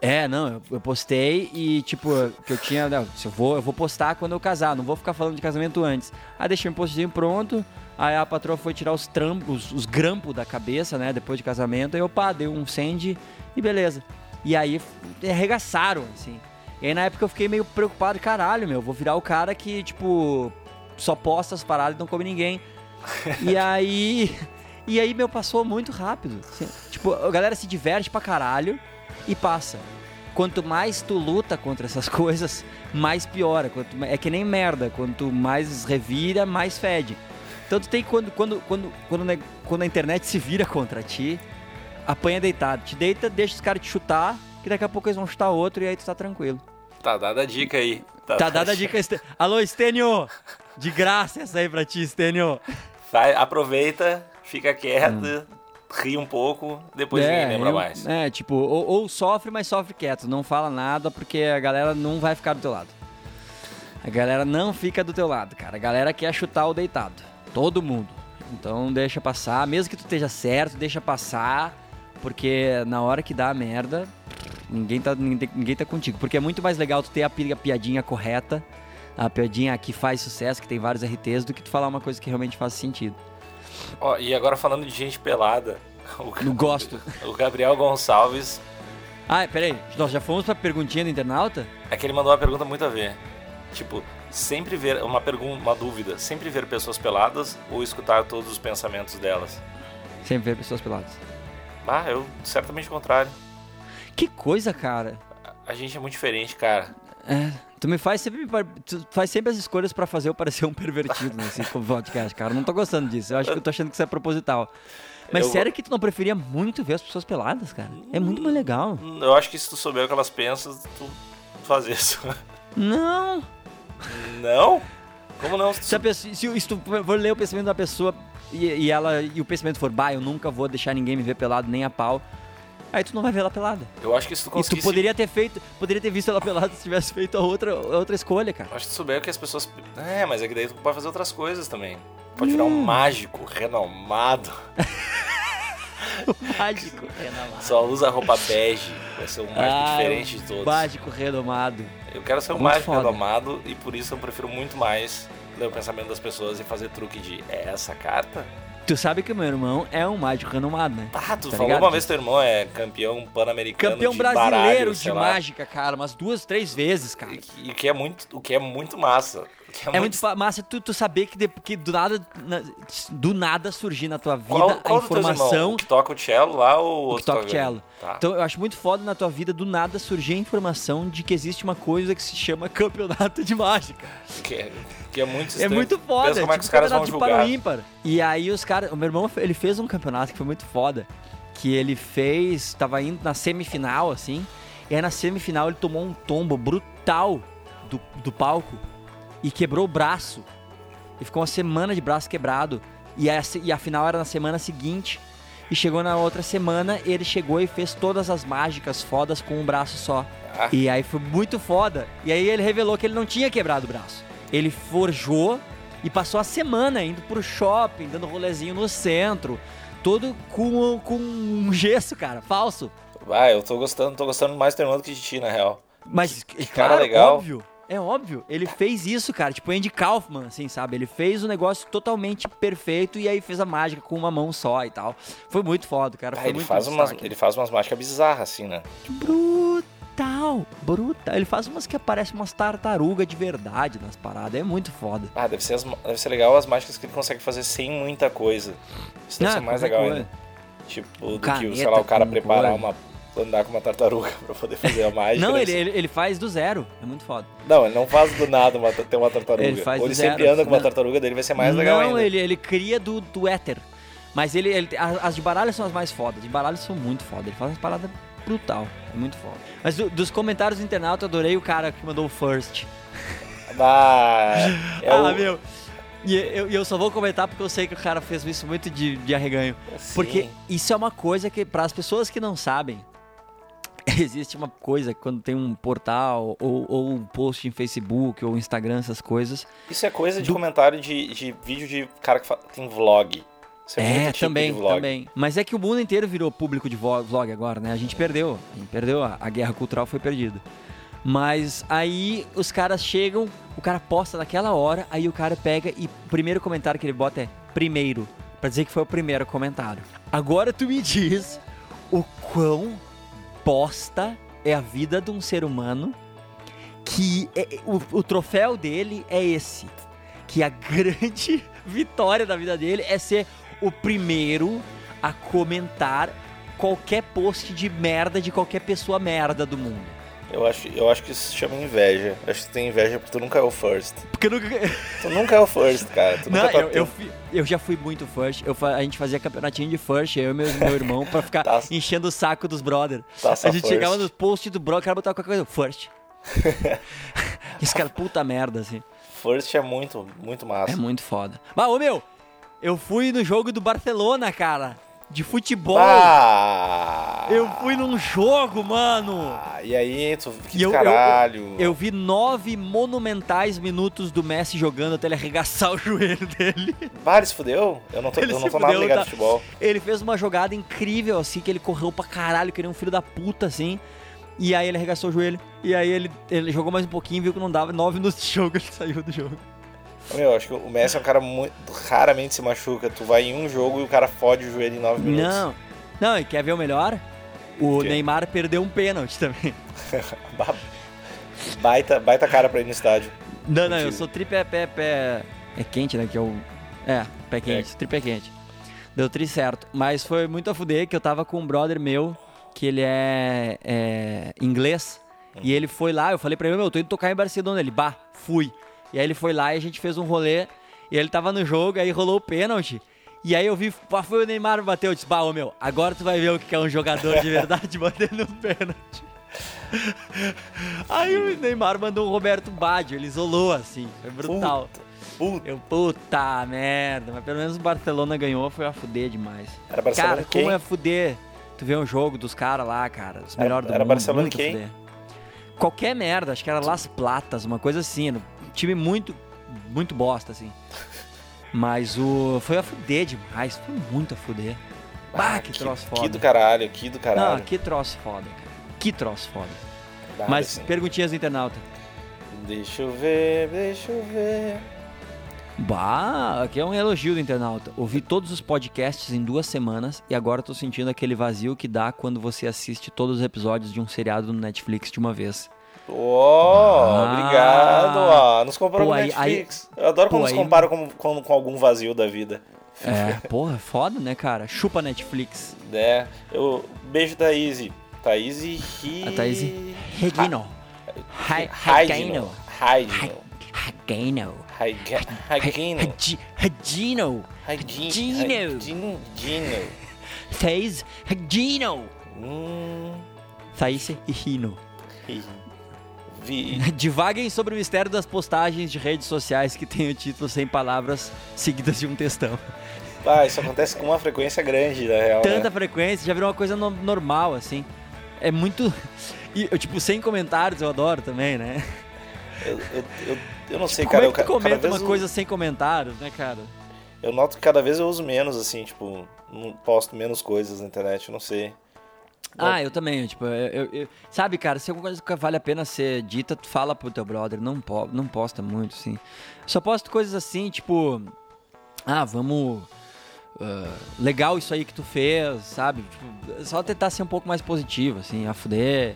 Speaker 2: É, não, eu, eu postei e, tipo, que eu tinha. Não, eu, vou, eu vou postar quando eu casar, não vou ficar falando de casamento antes. Aí deixei um postzinho pronto, aí a patroa foi tirar os trampos, os grampos da cabeça, né, depois de casamento, aí eu pá, dei um send e beleza. E aí arregaçaram, assim. E aí na época eu fiquei meio preocupado, caralho, meu, vou virar o cara que, tipo, só posta as paradas e não come ninguém. *laughs* e aí. E aí, meu, passou muito rápido. assim. Tipo, a galera se diverte pra caralho e passa. Quanto mais tu luta contra essas *laughs* coisas, mais piora. Quanto, é que nem merda. Quanto mais revira, mais fede. Então tu tem que, quando, quando, quando, quando, quando a internet se vira contra ti, apanha deitado. Te deita, deixa os caras te chutar, que daqui a pouco eles vão chutar outro e aí tu tá tranquilo.
Speaker 1: Tá dada a dica aí.
Speaker 2: Tá dada a dica. Alô, Estênio! De graça essa aí pra ti, Estênio.
Speaker 1: Vai, aproveita, fica quieto, ri um pouco, depois ninguém lembra
Speaker 2: eu-
Speaker 1: mais.
Speaker 2: É, tipo, ou, ou sofre, mas sofre quieto. Não fala nada porque a galera não vai ficar do teu lado. A galera não fica do teu lado, cara. A galera quer chutar o deitado. Todo mundo. Então deixa passar. Mesmo que tu esteja certo, deixa passar. Porque na hora que dá a merda, ninguém tá, ninguém, ninguém tá contigo. Porque é muito mais legal tu ter a piadinha correta, a piadinha que faz sucesso, que tem vários RTs, do que tu falar uma coisa que realmente faz sentido.
Speaker 1: Ó, e agora falando de gente pelada, o,
Speaker 2: Não gosto.
Speaker 1: o Gabriel Gonçalves,
Speaker 2: Ah, peraí. Nós já fomos pra perguntinha do internauta?
Speaker 1: é que ele mandou uma pergunta muito a ver. Tipo, sempre ver, uma pergunta, uma dúvida, sempre ver pessoas peladas ou escutar todos os pensamentos delas?
Speaker 2: Sempre ver pessoas peladas.
Speaker 1: Ah, eu certamente o contrário.
Speaker 2: Que coisa, cara.
Speaker 1: A gente é muito diferente, cara.
Speaker 2: É, tu me faz sempre, faz sempre as escolhas pra fazer eu parecer um pervertido nesse *laughs* podcast, cara. Não tô gostando disso. Eu acho que eu tô achando que isso é proposital. Mas
Speaker 1: Eu-
Speaker 2: sério que tu não preferia muito ver as pessoas peladas, cara? É muito mais legal.
Speaker 1: Eu acho que se tu souber o que elas pensam, tu faz isso. *laughs*
Speaker 2: Não.
Speaker 1: Não? Como não?
Speaker 2: Se, pessoa, se, se tu for ler o pensamento da pessoa e, e ela e o pensamento for, bah, eu nunca vou deixar ninguém me ver pelado nem a pau. Aí tu não vai ver ela pelada.
Speaker 1: Eu acho que se tu
Speaker 2: E tu
Speaker 1: conseguisse...
Speaker 2: poderia ter feito, poderia ter visto ela pelada se tivesse feito a outra, a outra escolha, cara.
Speaker 1: Eu acho que tu souber o que as pessoas... É, mas é que daí tu pode fazer outras coisas também. Pode virar
Speaker 2: Hum. *laughs*
Speaker 1: um mágico, renomado. *laughs*
Speaker 2: Mágico renomado.
Speaker 1: Só usa roupa bege. Vai ser um mágico
Speaker 2: Ah,
Speaker 1: diferente de todos.
Speaker 2: Mágico renomado.
Speaker 1: Eu quero ser um
Speaker 2: Muito
Speaker 1: mágico
Speaker 2: foda.
Speaker 1: renomado e por isso eu prefiro muito mais ler o pensamento das pessoas e fazer truque de é essa carta?
Speaker 2: Tu sabe que meu irmão é um mágico renomado, né?
Speaker 1: Ah, tu
Speaker 2: Tá
Speaker 1: falou
Speaker 2: ligado
Speaker 1: uma vez que teu irmão é campeão pan-americano
Speaker 2: Campeão
Speaker 1: de
Speaker 2: brasileiro
Speaker 1: baralho,
Speaker 2: de mágica, cara, umas duas, três vezes, cara.
Speaker 1: E E que é muito, o que é muito massa. O que
Speaker 2: É muito fa- massa tu, tu saber que, de- que do nada na- do nada surgir na tua vida
Speaker 1: Qual,
Speaker 2: a
Speaker 1: qual irmãos?
Speaker 2: informação
Speaker 1: O que toca o cello lá ou
Speaker 2: o que toca
Speaker 1: toca
Speaker 2: cello.
Speaker 1: Tá.
Speaker 2: Então eu acho muito foda na tua vida do nada surgir a informação de que existe uma coisa que se chama *laughs* campeonato de mágica.
Speaker 1: Que é, que é muito
Speaker 2: É
Speaker 1: estranho.
Speaker 2: muito foda,
Speaker 1: Pensa como é
Speaker 2: tipo
Speaker 1: que os caras vão
Speaker 2: campeonato de
Speaker 1: julgar.
Speaker 2: ímpar. E aí os caras, o meu irmão, ele fez um campeonato que foi muito foda, que ele fez, tava indo na semifinal assim, e aí na semifinal ele tomou um tombo brutal do, do palco e quebrou o braço. E ficou uma semana de braço quebrado. E a, e a final era na semana seguinte. E chegou na outra semana, ele chegou e fez todas as mágicas fodas com um braço só.
Speaker 1: Ah.
Speaker 2: E aí foi muito foda. E aí ele revelou que ele não tinha quebrado o braço. Ele forjou e passou a semana indo pro shopping, dando rolezinho no centro. Todo com, com um gesso, cara, falso.
Speaker 1: Ah, eu tô gostando, tô gostando mais do que de ti, na real.
Speaker 2: Mas,
Speaker 1: Que
Speaker 2: cara,
Speaker 1: cara legal.
Speaker 2: óbvio. É óbvio. Ele fez isso, cara. Tipo Andy Kaufman, assim, sabe? Ele fez o negócio totalmente perfeito e aí fez a mágica com uma mão só e tal. Foi muito foda, cara.
Speaker 1: Ah,
Speaker 2: Foi
Speaker 1: ele,
Speaker 2: muito
Speaker 1: faz umas, ele faz umas mágicas bizarras, assim, né?
Speaker 2: Brutal. Brutal. Ele faz umas que aparecem umas tartarugas de verdade nas paradas. É muito foda.
Speaker 1: Ah, deve ser, as- deve ser legal as mágicas que ele consegue fazer sem muita coisa. Isso deve
Speaker 2: Ah,
Speaker 1: ser mais legal
Speaker 2: coisa.
Speaker 1: ainda. Tipo, do que, sei lá, o cara preparar
Speaker 2: coisa.
Speaker 1: uma. Andar com uma tartaruga *laughs* pra poder fazer a mágica.
Speaker 2: Não, ele, ele, ele faz do zero. É muito foda.
Speaker 1: Não, ele não faz do nada uma, ter uma tartaruga.
Speaker 2: Ele faz
Speaker 1: Ou
Speaker 2: do
Speaker 1: ele sempre
Speaker 2: zero.
Speaker 1: anda com uma
Speaker 2: Não.
Speaker 1: tartaruga dele, vai ser mais legal
Speaker 2: não,
Speaker 1: ainda.
Speaker 2: ele, ele cria do, do éter. Mas ele, ele- as de baralho são as mais fodas. De baralho são muito foda. Ele faz umas paradas brutal. É muito foda. Mas do- dos comentários do internauta, eu adorei o cara que mandou o first. *laughs*
Speaker 1: Ah, é
Speaker 2: ah,
Speaker 1: o...
Speaker 2: meu. E eu, eu só vou comentar porque eu sei que o cara fez isso muito de, de arreganho.
Speaker 1: Sim.
Speaker 2: Porque isso é uma coisa que, para as pessoas que não sabem, *laughs* existe uma coisa quando tem um portal ou, ou um post em Facebook ou Instagram, essas coisas.
Speaker 1: Isso é coisa de
Speaker 2: do-
Speaker 1: comentário de, de vídeo de cara que fa- tem vlog. Isso é,
Speaker 2: É,
Speaker 1: tipo
Speaker 2: também, também. Mas é que o mundo inteiro virou público de vlog agora, né? A gente perdeu. A gente perdeu, a, a guerra cultural foi perdida. Mas aí os caras chegam, o cara posta naquela hora, aí o cara pega e o primeiro comentário que ele bota é primeiro, pra dizer que foi o primeiro comentário. Agora tu me diz o quão bosta é a vida de um ser humano que é- o, o troféu dele é esse. Que a grande *laughs* vitória da vida dele é ser o primeiro a comentar qualquer post de merda de qualquer pessoa merda do mundo.
Speaker 1: Eu acho, eu acho que isso se chama inveja. Acho que tu tem inveja porque tu nunca é o first.
Speaker 2: Porque eu nunca. *laughs*
Speaker 1: Tu nunca é o first, cara. Tu
Speaker 2: Não,
Speaker 1: nunca tá
Speaker 2: eu, eu, fui- eu já fui muito first. Eu, a gente fazia campeonatinho de first, eu e meu, meu irmão, pra ficar
Speaker 1: Taça-
Speaker 2: enchendo o saco dos brother.
Speaker 1: Taça
Speaker 2: a gente
Speaker 1: first.
Speaker 2: chegava nos posts do brother, o cara botava qualquer coisa, first. *laughs* Esse cara, puta merda, assim.
Speaker 1: First é muito, muito massa.
Speaker 2: É muito foda. Mas, ô meu, eu fui no jogo do Barcelona, cara. De futebol.
Speaker 1: Ah!
Speaker 2: Eu fui num jogo, mano.
Speaker 1: Ah, e aí, tu, que
Speaker 2: E eu- eu-
Speaker 1: caralho.
Speaker 2: Eu vi nove monumentais minutos do Messi jogando até ele arregaçar *laughs* o joelho dele.
Speaker 1: Se fudeu? Eu não tô,
Speaker 2: Ele
Speaker 1: eu não tô nada
Speaker 2: fudeu,
Speaker 1: ligado
Speaker 2: tá?
Speaker 1: de futebol.
Speaker 2: Ele fez uma jogada incrível, assim, que ele correu pra caralho, que ele é um filho da puta, assim. E aí ele arregaçou o joelho. E aí ele, ele jogou mais um pouquinho, viu que não dava. Nove minutos de jogo, *laughs* ele saiu do jogo.
Speaker 1: Meu, acho que o Messi é um cara muito. raramente se machuca. Tu vai em um jogo e o cara fode o joelho em nove minutos.
Speaker 2: Não. Não, e quer ver o melhor? O
Speaker 1: quê?
Speaker 2: Neymar perdeu um pênalti também. *laughs*
Speaker 1: Ba- baita, baita cara pra ir no estádio.
Speaker 2: Não, não, eu sou tripé pé, pé. É quente, né? Que é o. É, pé quente, tripé quente. Deu tri certo. Mas foi muito a fuder que eu tava com um brother meu, que ele é, é inglês. E ele foi lá, eu falei pra ele, meu, eu tô indo tocar em Barcelona. Ele, bah, fui. E aí ele foi lá e a gente fez um rolê. E ele tava no jogo, aí rolou o pênalti. E aí eu vi, foi o Neymar bateu. Eu disse, bah, ô meu, agora tu vai ver o que é um jogador de verdade *laughs* batendo um pênalti. Aí o Neymar mandou o Roberto Baggio, ele isolou assim, foi brutal.
Speaker 1: Puta.
Speaker 2: Eu, puta merda, mas pelo menos o Barcelona ganhou, foi a fuder demais.
Speaker 1: Era Barcelona
Speaker 2: cara,
Speaker 1: quem?
Speaker 2: como é fuder tu vê um jogo dos caras lá, cara, os
Speaker 1: Era-
Speaker 2: melhores do
Speaker 1: era
Speaker 2: mundo,
Speaker 1: Barcelona
Speaker 2: muito a
Speaker 1: quem?
Speaker 2: fuder. Qualquer merda, acho que era Las Platas, uma coisa assim, time muito, muito bosta, assim. Mas o... foi a fuder demais, foi muito a fuder. Bah, que troço foda.
Speaker 1: Que do caralho, que do
Speaker 2: Não,
Speaker 1: caralho.
Speaker 2: que troço foda, cara. Que troço foda.
Speaker 1: Bah,
Speaker 2: Mas
Speaker 1: assim,
Speaker 2: perguntinhas do internauta.
Speaker 1: Deixa eu ver, deixa eu ver.
Speaker 2: Bah, aqui é um elogio do internauta. Ouvi todos os podcasts em duas semanas e agora tô sentindo aquele vazio que dá quando você assiste todos os episódios de um seriado no Netflix de uma vez.
Speaker 1: Oh,
Speaker 2: Ah.
Speaker 1: obrigado, ó. Nos comparou
Speaker 2: Pô,
Speaker 1: com
Speaker 2: aí-
Speaker 1: Netflix. Eu adoro quando
Speaker 2: Pô,
Speaker 1: nos
Speaker 2: aí-
Speaker 1: comparam com, com, com algum vazio da vida.
Speaker 2: É, porra, foda, né, cara? Chupa Netflix.
Speaker 1: É, eu, beijo da Izzy. Thaís Ri...
Speaker 2: A Thaís Regino. Regino. Regino.
Speaker 1: Haidino.
Speaker 2: Regi- Regino.
Speaker 1: Haidino.
Speaker 2: Regino.
Speaker 1: Haidino.
Speaker 2: Thaís Regino.
Speaker 1: Hum...
Speaker 2: Thaís e Rino.
Speaker 1: Vi... *laughs*
Speaker 2: Divaguem sobre o mistério das postagens de redes sociais que tem o título sem palavras seguidas de um textão.
Speaker 1: Ah, isso acontece com uma frequência grande, na real.
Speaker 2: Tanta
Speaker 1: né?
Speaker 2: frequência, já virou uma coisa no- normal, assim. É muito. *laughs* E, eu, tipo, sem comentários eu adoro também, né?
Speaker 1: Eu, eu, eu, eu não sei,
Speaker 2: Como
Speaker 1: cara.
Speaker 2: é que tu
Speaker 1: eu,
Speaker 2: comenta uma coisa sem comentários, né, cara?
Speaker 1: Eu noto que cada vez eu uso menos, assim, tipo, posto menos coisas na internet, eu não sei.
Speaker 2: Ah, eu também, tipo, eu, eu- sabe, cara, se alguma coisa que vale a pena ser dita, tu fala pro teu brother, não, po, não posta muito, assim. Só posto coisas assim, tipo, ah, vamos. ah, legal isso aí que tu fez, sabe? Tipo, só tentar ser um pouco mais positivo, assim, a fuder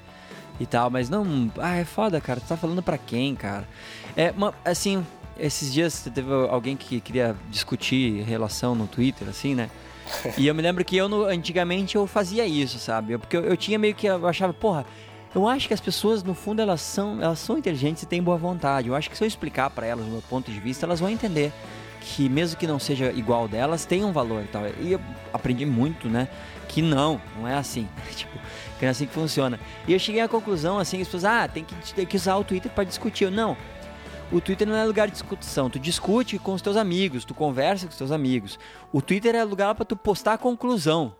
Speaker 2: e tal, mas não. Ah, é foda, cara, tu tá falando pra quem, cara? É, uma, assim, esses dias teve alguém que queria discutir relação no Twitter, assim, né? E eu me lembro que eu, no- antigamente, eu fazia isso, sabe? Porque eu, eu tinha meio que, eu achava, porra, eu acho que as pessoas, no fundo, elas são, elas são inteligentes e têm boa vontade. Eu acho que se eu explicar pra elas o meu ponto de vista, elas vão entender que mesmo que não seja igual delas, tem um valor e tal. E eu aprendi muito, né? Que não, não é assim. *laughs* tipo, que não é assim que funciona. E eu cheguei à conclusão, assim, as pessoas, ah, tem que, tem que usar o Twitter pra discutir. Eu, não, o Twitter não é lugar de discussão. Tu discute com os teus amigos, tu conversa com os teus amigos. O Twitter é lugar pra tu postar a conclusão.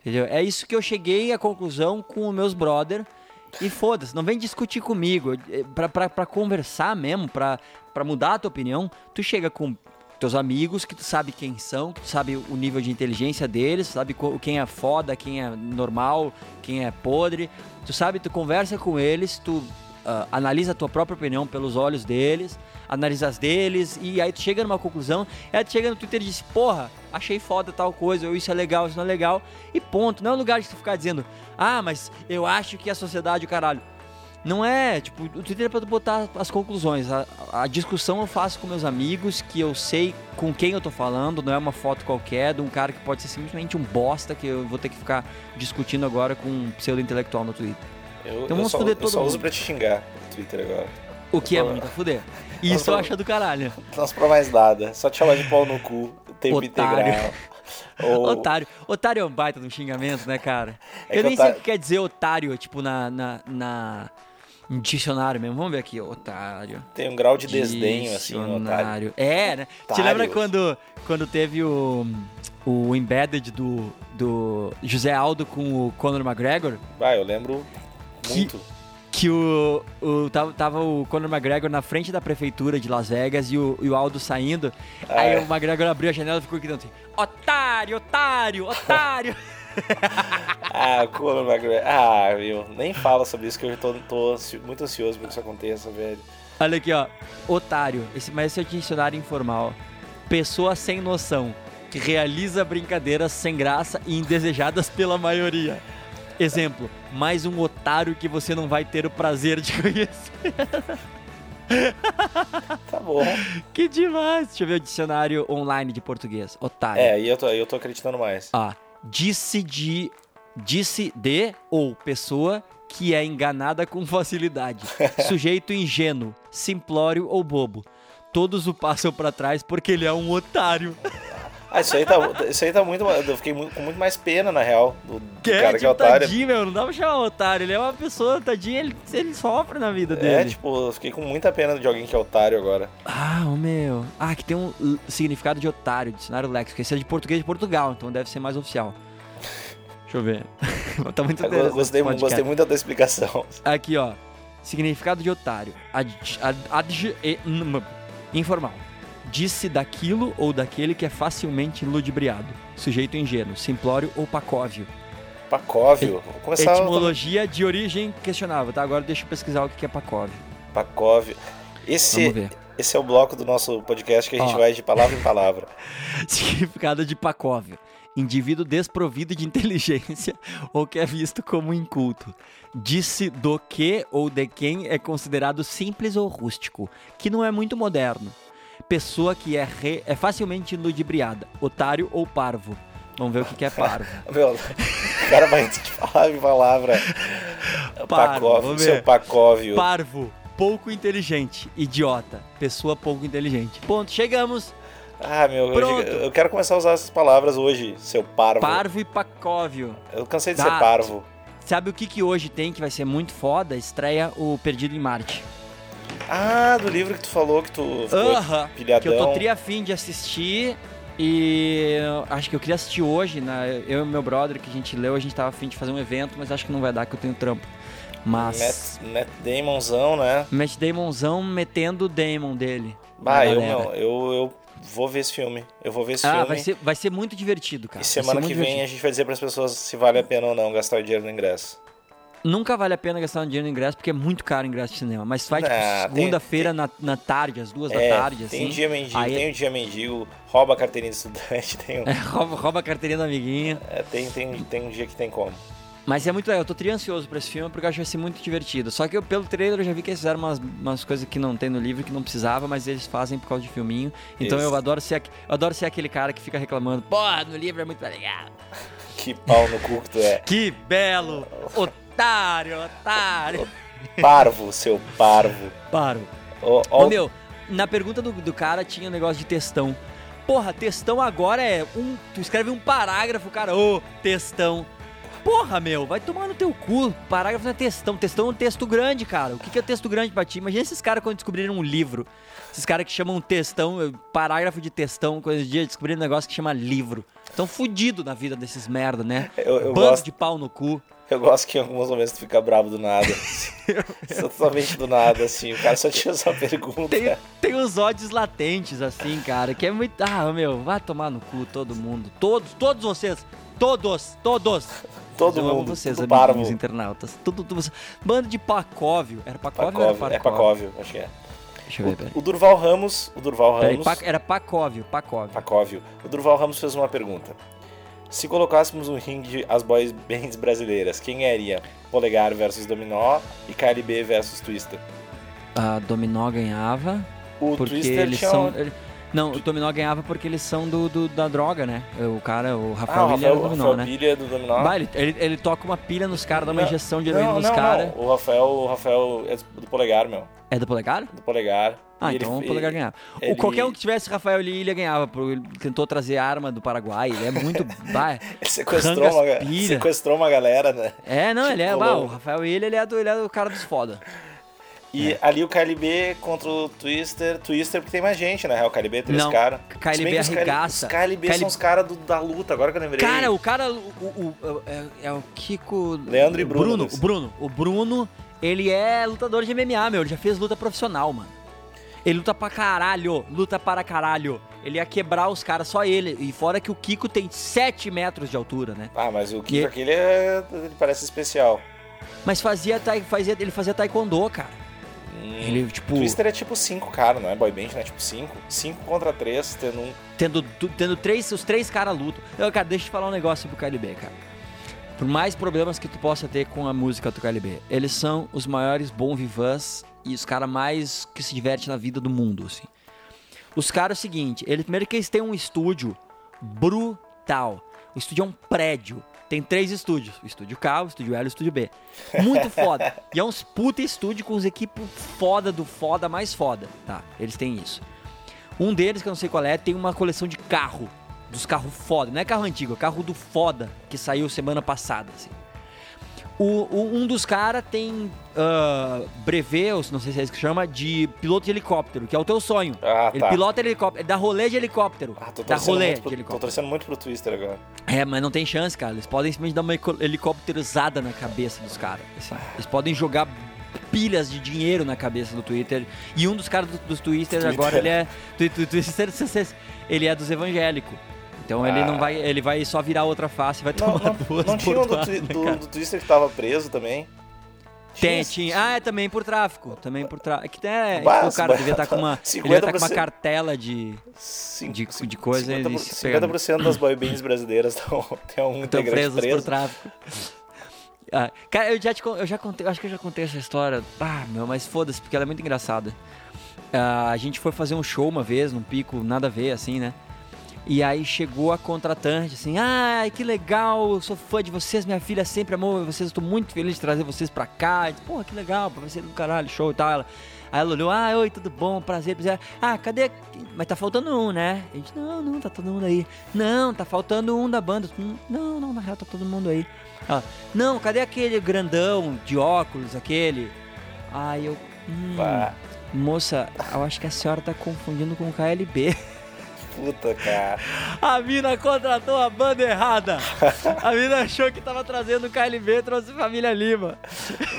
Speaker 2: Entendeu? É isso que eu cheguei à conclusão com os meus brother. E foda-se, não vem discutir comigo. É, Pra, pra, pra conversar mesmo, pra, pra mudar a tua opinião, tu chega com teus amigos, que tu sabe quem são, que tu sabe o nível de inteligência deles, sabe quem é foda, quem é normal, quem é podre. Tu sabe, tu conversa com eles, tu ah, analisa a tua própria opinião pelos olhos deles, analisa as deles, e aí tu chega numa conclusão, aí tu chega no Twitter e diz, porra, achei foda tal coisa, ou isso é legal, isso não é legal, e ponto. Não é um lugar de tu ficar dizendo, ah, mas eu acho que a sociedade, o caralho. Não é, tipo, o Twitter é pra tu botar as conclusões. A, a discussão eu faço com meus amigos, que eu sei com quem eu tô falando, não é uma foto qualquer de um cara que pode ser simplesmente um bosta que eu vou ter que ficar discutindo agora com um pseudo-intelectual no Twitter.
Speaker 1: Eu,
Speaker 2: Então
Speaker 1: eu
Speaker 2: vamos
Speaker 1: só,
Speaker 2: foder
Speaker 1: eu
Speaker 2: todo
Speaker 1: só uso
Speaker 2: mundo.
Speaker 1: pra te xingar no Twitter agora.
Speaker 2: O que é muito a fuder. E isso eu acho do caralho.
Speaker 1: Não pra mais nada. Só te chamar de pau no cu, *laughs* tempo
Speaker 2: Otário.
Speaker 1: integral. *laughs* Ou,
Speaker 2: Otário. Otário é um baita de um xingamento, né, cara?
Speaker 1: É
Speaker 2: eu nem sei
Speaker 1: otário-
Speaker 2: o que quer dizer otário, tipo, na. na, na dicionário mesmo. Vamos ver aqui, otário.
Speaker 1: tem um grau de desdenho, assim, no otário.
Speaker 2: É, né? Te lembra quando, quando teve o, o embedded do, do José Aldo com o Conor McGregor?
Speaker 1: Vai, eu lembro muito.
Speaker 2: Que o, o tava, tava o Conor McGregor na frente da prefeitura de Las Vegas e o, e o Aldo saindo.
Speaker 1: Ah,
Speaker 2: aí
Speaker 1: é.
Speaker 2: o McGregor abriu a janela e ficou gritando assim: Otário, otário, otário! *laughs*
Speaker 1: Ah, Conor McGregor. Ah, meu, nem fala sobre isso que eu tô, tô muito ansioso pra que isso aconteça, velho.
Speaker 2: Olha aqui, ó. Otário. Esse, mas esse é o dicionário informal. Pessoa sem noção, que realiza brincadeiras sem graça e indesejadas pela maioria. Exemplo, mais um otário que você não vai ter o prazer de *laughs* conhecer.
Speaker 1: Tá bom.
Speaker 2: Que demais! Deixa eu ver o dicionário online de português. Otário.
Speaker 1: É, aí eu tô, eu tô acreditando mais.
Speaker 2: Ah, disse de. Disse de ou pessoa que é enganada com facilidade. *laughs* Sujeito ingênuo, simplório ou bobo. Todos o passam pra trás porque ele é um otário. *laughs*
Speaker 1: Ah, isso aí tá, isso aí tá muito. Eu fiquei muito- com muito mais pena, na real, do, do
Speaker 2: Que
Speaker 1: cara
Speaker 2: é,
Speaker 1: que é otário.
Speaker 2: tadinho, meu. Não dá pra chamar otário. Ele é uma pessoa, tadinho, ele, ele sofre na vida
Speaker 1: É,
Speaker 2: dele.
Speaker 1: tipo, eu fiquei com muita pena de alguém que é otário agora.
Speaker 2: Ah, o meu. Ah, que tem um significado de otário, dicionário léxico. Esse é de português de Portugal, então deve ser mais oficial. Deixa eu ver. *laughs* tá muito
Speaker 1: Eu
Speaker 2: interessante.
Speaker 1: gostei, gostei muito da tua explicação.
Speaker 2: Aqui, ó. Significado de otário. Ad, ad, e- nm- informal. Disse daquilo ou daquele que é facilmente ludibriado. Sujeito ingênuo, simplório ou pacóvio.
Speaker 1: Pacóvio. Vou começar
Speaker 2: Etimologia de origem questionável, tá? Agora deixa eu pesquisar o que é pacóvio.
Speaker 1: Pacóvio. Esse, esse é o bloco do nosso podcast que a gente
Speaker 2: Ó.
Speaker 1: vai de palavra em palavra. *laughs*
Speaker 2: Significado de pacóvio. Indivíduo desprovido de inteligência *laughs* ou que é visto como inculto. Disse do que ou de quem é considerado simples ou rústico, que não é muito moderno. Pessoa que é, re- é facilmente ludibriada, otário ou parvo. Vamos ver o que que é parvo. *laughs*
Speaker 1: Meu, o cara vai de palavra em palavra.
Speaker 2: Parvo,
Speaker 1: seu. Pacóvio.
Speaker 2: Parvo, pouco inteligente. Idiota, pessoa pouco inteligente. Ponto, chegamos.
Speaker 1: Ah, meu, eu,
Speaker 2: Pronto.
Speaker 1: eu quero começar a usar essas palavras hoje, seu parvo.
Speaker 2: Parvo e pacóvio.
Speaker 1: Eu cansei de ser parvo.
Speaker 2: Sabe o que que hoje tem que vai ser muito foda? Estreia o Perdido em Marte.
Speaker 1: Ah, do livro que tu falou que tu ficou
Speaker 2: Aham.
Speaker 1: pilhadão.
Speaker 2: Que eu tô tri afim de assistir. E acho que eu queria assistir hoje, né? Eu e meu brother, que a gente leu, a gente tava afim de fazer um evento, mas acho que não vai dar, que eu tenho trampo. Mas.
Speaker 1: Matt, Matt Damonzão, né?
Speaker 2: Matt Damonzão metendo o Damon dele.
Speaker 1: Bah, eu não, eu, eu vou ver esse filme. Eu vou ver esse
Speaker 2: ah,
Speaker 1: filme.
Speaker 2: vai ser, vai ser muito divertido, cara.
Speaker 1: E semana que vem divertido. a gente vai dizer para as pessoas se vale a pena ou não gastar dinheiro no ingresso.
Speaker 2: Nunca vale a pena gastar um dinheiro no ingresso, porque é muito caro o ingresso de cinema. Mas vai, tipo, segunda-feira na, na tarde, às duas é, da tarde, assim.
Speaker 1: Tem dia mendigo, aí... tem o dia mendigo, rouba a carteirinha de estudante, *laughs* tem um...
Speaker 2: é, rouba, rouba a carteirinha do amiguinho.
Speaker 1: É, tem, tem, tem um dia que tem como.
Speaker 2: Mas é muito legal, eu tô triansioso pra esse filme porque eu acho que vai ser muito divertido. Só que eu, pelo trailer eu já vi que eles fizeram umas, umas coisas que não tem no livro, que não precisava, mas eles fazem por causa de filminho. Então Isso. eu adoro, ser, eu adoro ser aquele cara que fica reclamando, porra, no livro é muito legal. *laughs*
Speaker 1: Que pau no cu que tu é.
Speaker 2: que belo! Otário, otário.
Speaker 1: Parvo, seu parvo.
Speaker 2: Parvo. Ô, oh, oh. meu, na pergunta do, do cara tinha um negócio de textão. Porra, textão agora é um. Tu escreve um parágrafo, cara, ô, oh, textão. Porra, meu, vai tomar no teu cu. Parágrafo não é textão. Textão é um texto grande, cara. O que é texto grande pra ti? Imagina esses caras quando descobriram um livro. Esses caras que chamam textão, parágrafo de textão, coisa de dia, descobriram um negócio que chama livro. Tão fudido na vida desses merda, né?
Speaker 1: Eu, eu
Speaker 2: Bando
Speaker 1: gosto...
Speaker 2: de pau no cu. *laughs*
Speaker 1: Eu gosto que em alguns momentos tu fica bravo do nada. *laughs* Totalmente do nada, assim. O cara só tinha essa pergunta.
Speaker 2: Tem, tem os ódios latentes, assim, cara, que é muito. Ah, meu, vai tomar no cu todo mundo. Todos, todos vocês. Todos, todos.
Speaker 1: Todo
Speaker 2: eu
Speaker 1: mundo.
Speaker 2: Amo vocês, amiguinhos internautas. Tudo, tudo, Bando de Pacóvio. Era Pacóvio, Pacóvio ou era
Speaker 1: É Pacóvio, acho que é.
Speaker 2: Deixa eu ver, peraí.
Speaker 1: O Durval Ramos. O Durval Ramos.
Speaker 2: Peraí, era Pacóvio, Pacóvio.
Speaker 1: Pacóvio. O Durval Ramos fez uma pergunta. Se colocássemos um ringue de as boys *laughs* bands brasileiras, quem ganharia? Polegar versus Dominó e KLB versus Twister.
Speaker 2: A Dominó ganhava.
Speaker 1: O
Speaker 2: porque
Speaker 1: Twister
Speaker 2: eles
Speaker 1: tinha...
Speaker 2: são. Não, o Dominó ganhava porque eles são do, do da droga, né? O cara, o Rafael
Speaker 1: ah, é do
Speaker 2: Dominó,
Speaker 1: Rafael
Speaker 2: né?
Speaker 1: pilha do Dominó.
Speaker 2: Bah, ele, ele, ele, toca uma pilha nos caras, dá uma
Speaker 1: não,
Speaker 2: injeção de heroína
Speaker 1: não,
Speaker 2: nos
Speaker 1: caras. O Rafael, o Rafael é do Polegar, meu.
Speaker 2: É do Polegar?
Speaker 1: Do Polegar.
Speaker 2: Ah, então ele, o Polegar ganhava. Ele... Qualquer um que tivesse Rafael Ilha ganhava, ele tentou trazer arma do Paraguai, ele é muito... *laughs* bah,
Speaker 1: ele sequestrou uma, sequestrou uma galera, né?
Speaker 2: É, não, ele é... Bah, o Rafael Ilha, ele é, do, ele é do cara dos foda.
Speaker 1: E é. ali o KLB contra o Twister. Twister porque tem mais gente, né? O KLB, três caras.
Speaker 2: KLB arregaça.
Speaker 1: Os KLB, KLB são os caras da luta, agora que eu lembrei.
Speaker 2: Cara, o cara. O, o, o é, é, o Kiko.
Speaker 1: Leandro e Bruno.
Speaker 2: Bruno o Bruno. O Bruno, ele é lutador de MMA, meu. Ele já fez luta profissional, mano. Ele luta pra caralho. Luta para caralho. Ele ia quebrar os caras, só ele. E fora que o Kiko tem 7 metros de altura, né?
Speaker 1: Ah, mas o Kiko e... aquele é... ele parece especial.
Speaker 2: Mas fazia, fazia, ele fazia taekwondo, cara.
Speaker 1: Hum, ele, tipo. Twister é tipo 5 cara, não é? Boy Band, né? Tipo 5. 5 contra 3, tendo um.
Speaker 2: Tendo, tendo três, os três caras lutam. Eu, cara, deixa eu te falar um negócio sobre o KLB, cara. Por mais problemas que tu possa ter com a música do KLB, eles são os maiores bom vivants e os caras mais que se divertem na vida do mundo, assim. Os caras é o seguinte, eles, primeiro que eles têm um estúdio brutal. O estúdio é um prédio tem três estúdios: o estúdio K, o estúdio L e o estúdio B. Muito foda. *laughs* e é uns puta estúdio com os equipos foda do foda mais foda. Tá, eles têm isso. Um deles, que eu não sei qual é, tem uma coleção de carro. Dos carros foda. Não é carro antigo, é carro do foda que saiu semana passada, assim. O, o, um dos caras tem uh, brevet, não sei se é isso que chama, de piloto de helicóptero, que é o teu sonho.
Speaker 1: Ah,
Speaker 2: ele
Speaker 1: tá.
Speaker 2: pilota helicóptero, ele dá rolê de helicóptero.
Speaker 1: Ah, tô
Speaker 2: dá rolê
Speaker 1: pro,
Speaker 2: de helicóptero.
Speaker 1: Tô torcendo muito pro Twister agora.
Speaker 2: É, mas não tem chance, cara. Eles podem simplesmente dar uma helicópterozada na cabeça dos caras. Assim. Eles podem jogar pilhas de dinheiro na cabeça do Twitter. E um dos caras do, dos Twitter, Twitter agora, ele é. Twitter, *laughs* ele é dos evangélicos. Então ah. ele não vai, ele vai só virar outra face, vai tomar
Speaker 1: não, *laughs*
Speaker 2: duas.
Speaker 1: Não tinha um do, do, do, Twister que tava preso também?
Speaker 2: Tem, tinha. Ah, é também por tráfico. Também por tráfico. É que é, o cara devia estar tá com uma. Ele tá com uma cartela de. de, de coisa.
Speaker 1: 50%, 50 das boy bands brasileiras estão tem um
Speaker 2: Estão presos preso. por tráfico. *laughs* Ah, cara, eu já, te, eu já contei, acho que eu já contei essa história. Ah, meu, mas foda-se, porque ela é muito engraçada. Ah, a gente foi fazer um show uma vez, num pico, nada a ver, assim, né? E aí chegou a contratante, assim, ai, que legal, eu sou fã de vocês, minha filha sempre amou vocês, estou muito feliz de trazer vocês pra cá. Disse, Porra, que legal, pra você do caralho, show e tal. Ela, aí ela olhou, ah, oi, tudo bom, prazer, prazer. Ah, cadê? Mas tá faltando um, né? A gente, não, não, tá todo mundo aí. Não, tá faltando um da banda. Não, não, na real tá todo mundo aí. Ela, não, cadê aquele grandão de óculos, aquele? Aí eu, hum, moça, eu acho que a senhora tá confundindo com o KLB. *laughs*
Speaker 1: Puta, cara.
Speaker 2: A mina contratou a banda errada. A mina achou que tava trazendo o KLB, trouxe Família Lima.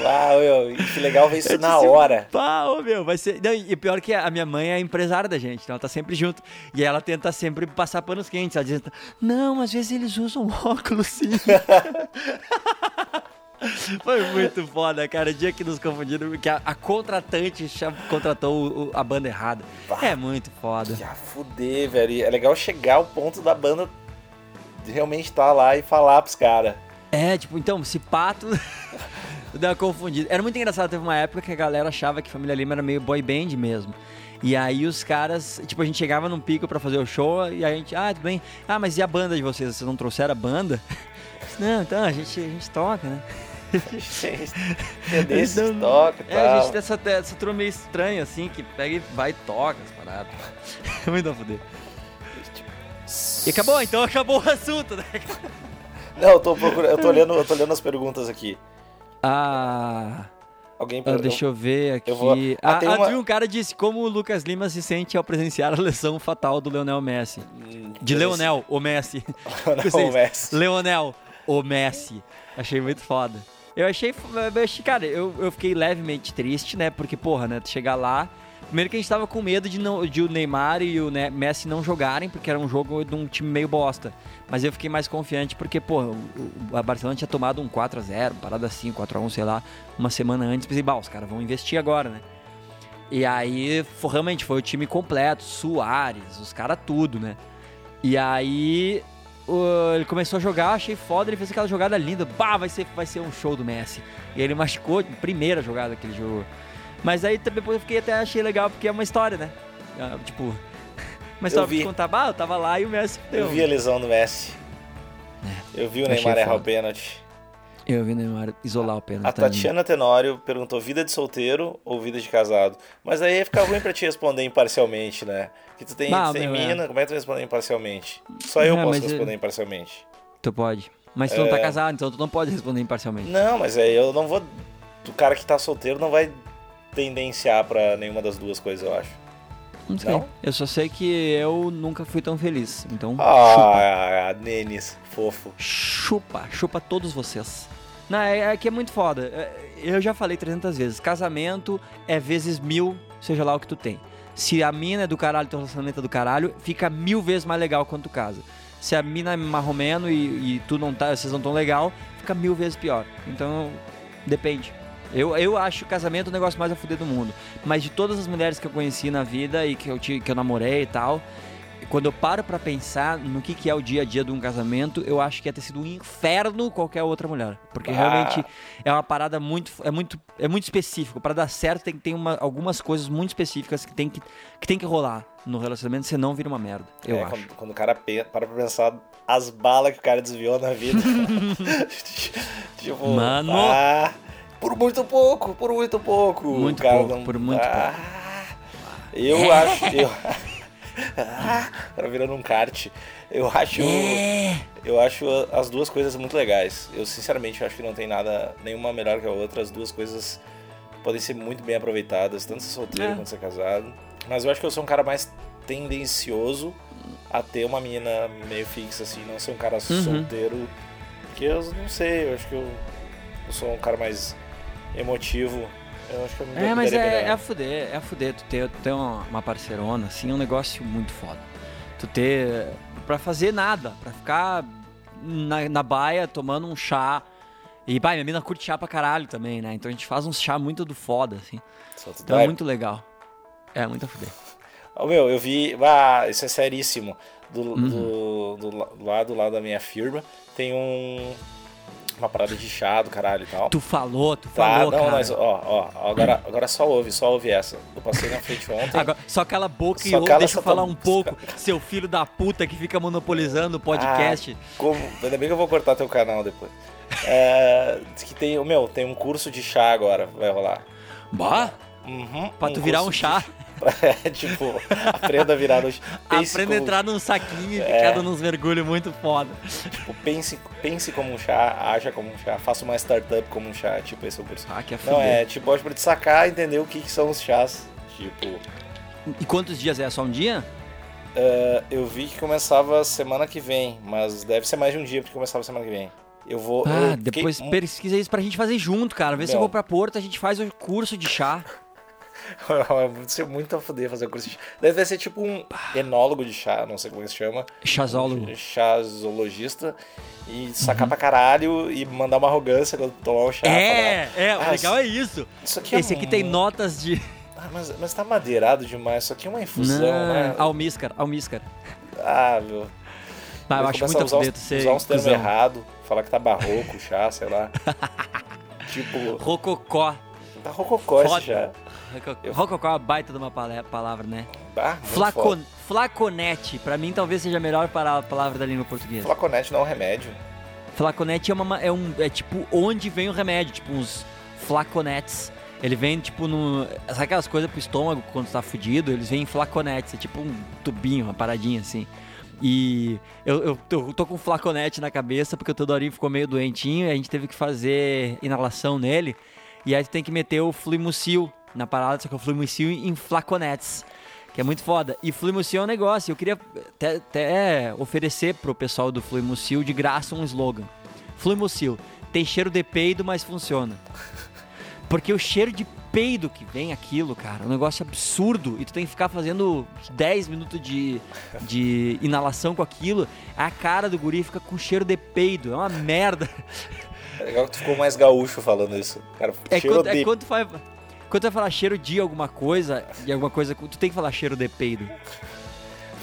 Speaker 1: Uau, meu, que legal ver isso na hora.
Speaker 2: Pá, ô, meu, vai ser. Não, e pior que a minha mãe é empresária da gente, então ela tá sempre junto. E ela tenta sempre passar panos quentes. Ela diz, não, às vezes eles usam óculos sim. *laughs* *laughs* Foi muito foda, cara. O dia que nos confundiram, que a, a contratante contratou o, a banda errada. Bah, é muito foda.
Speaker 1: Já fuder, velho. É legal chegar ao ponto da banda realmente estar tá lá e falar pros caras.
Speaker 2: É, tipo, então, se pato. *laughs* Deu uma confundida. Era muito engraçado, teve uma época que a galera achava que Família Lima era meio boy band mesmo. E aí os caras, tipo, a gente chegava num pico para fazer o show e a gente, ah, tudo bem. Ah, mas e a banda de vocês? Vocês não trouxeram a banda? *laughs* Não, então, a gente, a gente toca, né? *laughs*
Speaker 1: é desse então, toca e
Speaker 2: é, tal. a gente tem essa, essa turma meio estranha, assim, que pega e vai e toca as paradas. *laughs* Muito a fuder. E acabou, então acabou o assunto, né? *laughs*
Speaker 1: Não, eu tô procurando, eu tô olhando, eu tô olhando as perguntas aqui.
Speaker 2: Ah.
Speaker 1: Alguém perguntou.
Speaker 2: Ah, deixa eu ver aqui. Eu vou... Ah, ah, uma... um cara disse como o Lucas Lima se sente ao presenciar a lesão fatal do Leonel Messi. Hum, De Leonel, o Messi.
Speaker 1: Leonel, o Messi.
Speaker 2: Leonel, o Messi. Achei muito foda. Eu achei, eu achei cara, eu, eu fiquei levemente triste, né? Porque, porra, né? Chegar lá. Primeiro que a gente tava com medo de, não, de o Neymar e o Messi não jogarem, porque era um jogo de um time meio bosta. Mas eu fiquei mais confiante porque, o, a Barcelona tinha tomado um 4x0, parada assim, 4x1, sei lá, uma semana antes. Pensei, bah, os caras vão investir agora, né? E aí, realmente, foi o time completo, Soares, os caras tudo, né? E aí, ele começou a jogar, achei foda, ele fez aquela jogada linda. Bah, vai ser, vai ser um show do Messi. E ele machucou, primeira jogada que ele jogou. Mas aí depois eu fiquei até achei legal, porque é uma história, né? É, tipo, uma história pra contar, bah, eu tava lá e o Messi
Speaker 1: deu. Eu vi a lesão do Messi. É, eu vi o Neymar errar o pênalti.
Speaker 2: Eu vi Neymar isolar o pênalti.
Speaker 1: A Tatiana Tenório perguntou vida de solteiro ou vida de casado. Mas aí ia ficar ruim pra te responder imparcialmente, né? Que tu tem, tu tem mina, é. como é que tu responder imparcialmente? Só eu é, posso responder eu... imparcialmente.
Speaker 2: Tu pode. Mas tu é... não tá é. casado, então tu não pode responder imparcialmente.
Speaker 1: Não, mas aí eu não vou. O cara que tá solteiro não vai tendenciar pra nenhuma das duas coisas, eu acho.
Speaker 2: Não sei. Não? Eu só sei que eu nunca fui tão feliz. Então,
Speaker 1: ah, chupa. Nenis, fofo.
Speaker 2: Chupa, chupa todos vocês. Não, é, é que é muito foda. É, eu já falei 300 vezes. Casamento é vezes mil, seja lá o que tu tem. Se a mina é do caralho teu relacionamento é do caralho, fica mil vezes mais legal quando tu casa. Se a mina é marromeno e, e tu não tá, vocês não tão legal, fica mil vezes pior. Então, depende. Eu, eu acho o casamento o negócio mais a fuder do mundo. Mas de todas as mulheres que eu conheci na vida e que eu, que eu namorei e tal, quando eu paro para pensar no que, que é o dia a dia de um casamento, eu acho que ia ter sido um inferno qualquer outra mulher. Porque ah. realmente é uma parada muito. É muito, é muito específico. Para dar certo, tem que ter uma, algumas coisas muito específicas que tem que, que, tem que rolar no relacionamento, senão vira uma merda. Eu é, acho.
Speaker 1: Quando, quando, o cara para pra pensar as balas que o cara desviou na vida. *laughs* *laughs*
Speaker 2: tipo, Mano.
Speaker 1: Ah, por muito pouco, por muito pouco.
Speaker 2: Muito pouco, não, por muito ah, pouco.
Speaker 1: Eu é. acho. Eu, *laughs* cara virando um kart. Eu acho. É. Eu acho as duas coisas muito legais. Eu sinceramente acho que não tem nada, nenhuma melhor que a outra. As duas coisas podem ser muito bem aproveitadas, tanto ser solteiro é. quanto ser casado. Mas eu acho que eu sou um cara mais tendencioso a ter uma menina meio fixa, assim, não ser um cara uhum. solteiro. Porque eu não sei, eu acho que eu, eu sou um cara mais emotivo eu acho que eu me
Speaker 2: É, mas é, é a fuder, é a fuder. Tu ter, ter uma, parceirona, assim, é um negócio muito foda. Tu ter. pra fazer nada, pra ficar na, na baia tomando um chá. E, pai, minha mina curte chá pra caralho também, né? Então a gente faz um chá muito do foda, assim. Então é muito legal. É muito a fuder. *laughs*
Speaker 1: Oh, meu, eu vi. Ah, isso é seríssimo. Do, uhum. do, do, do lado lá da minha firma tem um uma parada de chá do caralho e tal.
Speaker 2: Tu falou, tu tá, falou, não, cara. mas
Speaker 1: ó, ó, agora, agora só ouve, só ouve essa. Eu passei na frente ontem. Agora,
Speaker 2: só cala a boca e ouve, deixa eu falar um pouco, seu filho da puta que fica monopolizando o podcast.
Speaker 1: Ah, como? Ainda bem que eu vou cortar teu canal depois. É, que tem, meu, tem um curso de chá agora, vai rolar.
Speaker 2: Bah?
Speaker 1: Uhum,
Speaker 2: pra um tu virar um chá.
Speaker 1: De... *laughs* É, tipo, aprenda a virar nos.
Speaker 2: Aprenda a entrar num saquinho e é. ficar dando uns mergulhos muito foda.
Speaker 1: Tipo, pense, pense como um chá, haja como um chá, faça uma startup como um chá, tipo, esse é o curso.
Speaker 2: Ah, que é
Speaker 1: Não, é, tipo, pode pra te sacar entender o que, que são os chás. Tipo.
Speaker 2: E quantos dias é? Só um dia?
Speaker 1: Uh, eu vi que começava semana que vem, mas deve ser mais de um dia porque começava semana que vem. Eu vou.
Speaker 2: Ah,
Speaker 1: eu
Speaker 2: depois
Speaker 1: fiquei...
Speaker 2: pesquisa isso pra gente fazer junto, cara. Vê se eu vou pra Porto, a gente faz o curso de chá. *laughs*
Speaker 1: Ser muito a foder fazer o curso de chá. Deve ser tipo um enólogo de chá, não sei como se chama.
Speaker 2: Chazólogo.
Speaker 1: Um chazologista. E sacar uhum. pra caralho e mandar uma arrogância quando tomar o chá.
Speaker 2: É, falar, é, o ah, legal é isso.
Speaker 1: isso aqui é
Speaker 2: Esse aqui tem notas de.
Speaker 1: Ah, mas, mas tá madeirado demais. Isso aqui é uma infusão, não, né?
Speaker 2: Almíscar, almíscar.
Speaker 1: Ah, meu.
Speaker 2: Ah, eu acho muito
Speaker 1: usar,
Speaker 2: uns,
Speaker 1: ser usar uns termos errados, falar que tá barroco, chá, sei lá. *laughs* tipo.
Speaker 2: Rococó.
Speaker 1: Tá rococó esse chá.
Speaker 2: Rococó é uma baita de uma palavra, né?
Speaker 1: Ah,
Speaker 2: Flacon, flaconete, pra mim talvez seja a melhor palavra da língua portuguesa.
Speaker 1: Flaconete não é um remédio.
Speaker 2: Flaconete é, uma, é, um, é tipo onde vem o remédio, tipo uns flaconetes ele vem, tipo, no. Sabe aquelas coisas pro estômago quando tá fudido? Eles vêm em flaconetes, é tipo um tubinho, uma paradinha assim. E eu, eu, eu, tô com um flaconete na cabeça porque o Teodorinho ficou meio doentinho e a gente teve que fazer inalação nele. E aí tu tem que meter o Flimucil na parada, só que o Flimucil em flaconetes. Que é muito foda. E Flimucil é um negócio. Eu queria até, até oferecer pro pessoal do Flimucil de graça um slogan. Flimucil, tem cheiro de peido, mas funciona. Porque o cheiro de peido que vem aquilo, cara, é um negócio absurdo. E tu tem que ficar fazendo 10 minutos de, de inalação com aquilo. A cara do guri fica com cheiro de peido. É uma merda.
Speaker 1: É legal que tu ficou mais gaúcho falando isso. Cara,
Speaker 2: é, quando, de... é quando tu vai. Quando tu vai falar cheiro de alguma coisa, e alguma coisa, tu tem que falar cheiro de peido.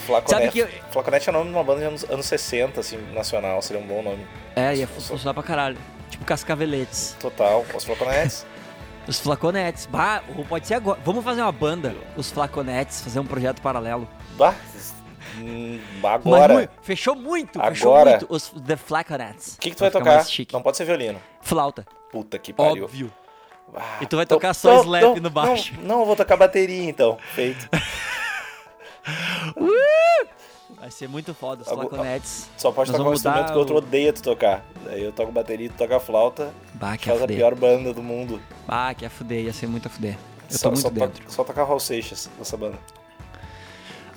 Speaker 1: Flaconete, Sabe que. Flaconete é o nome de uma banda de anos, anos 60, assim, nacional, seria um bom nome.
Speaker 2: É, ia funcionar pra caralho. Tipo Cascaveletes.
Speaker 1: Total, os Flaconetes. *laughs*
Speaker 2: Os flaconetes. Bah, pode ser agora. Vamos fazer uma banda, os flaconetes, fazer um projeto paralelo.
Speaker 1: Bah, hum, agora. Mas,
Speaker 2: fechou muito, agora. fechou muito os The Flaconettes.
Speaker 1: O que, que tu vai tocar? Não pode ser violino.
Speaker 2: Flauta.
Speaker 1: Puta que pariu.
Speaker 2: Óbvio. Ah, e tu vai tocar só slap não, no baixo.
Speaker 1: Não, não, eu vou tocar bateria então. Feito. *laughs*
Speaker 2: uh! Vai ser muito foda os flaconetes.
Speaker 1: Só pode Nós tocar um instrumento que o outro odeia tu tocar. Daí eu toco bateria tu toca flauta.
Speaker 2: Bah, que
Speaker 1: faz a pior banda do mundo.
Speaker 2: Bah, que é fuder, ia ser muito a fuder. Eu
Speaker 1: só,
Speaker 2: tô muito
Speaker 1: só
Speaker 2: dentro.
Speaker 1: To, só tocar Raul Seixas nessa banda.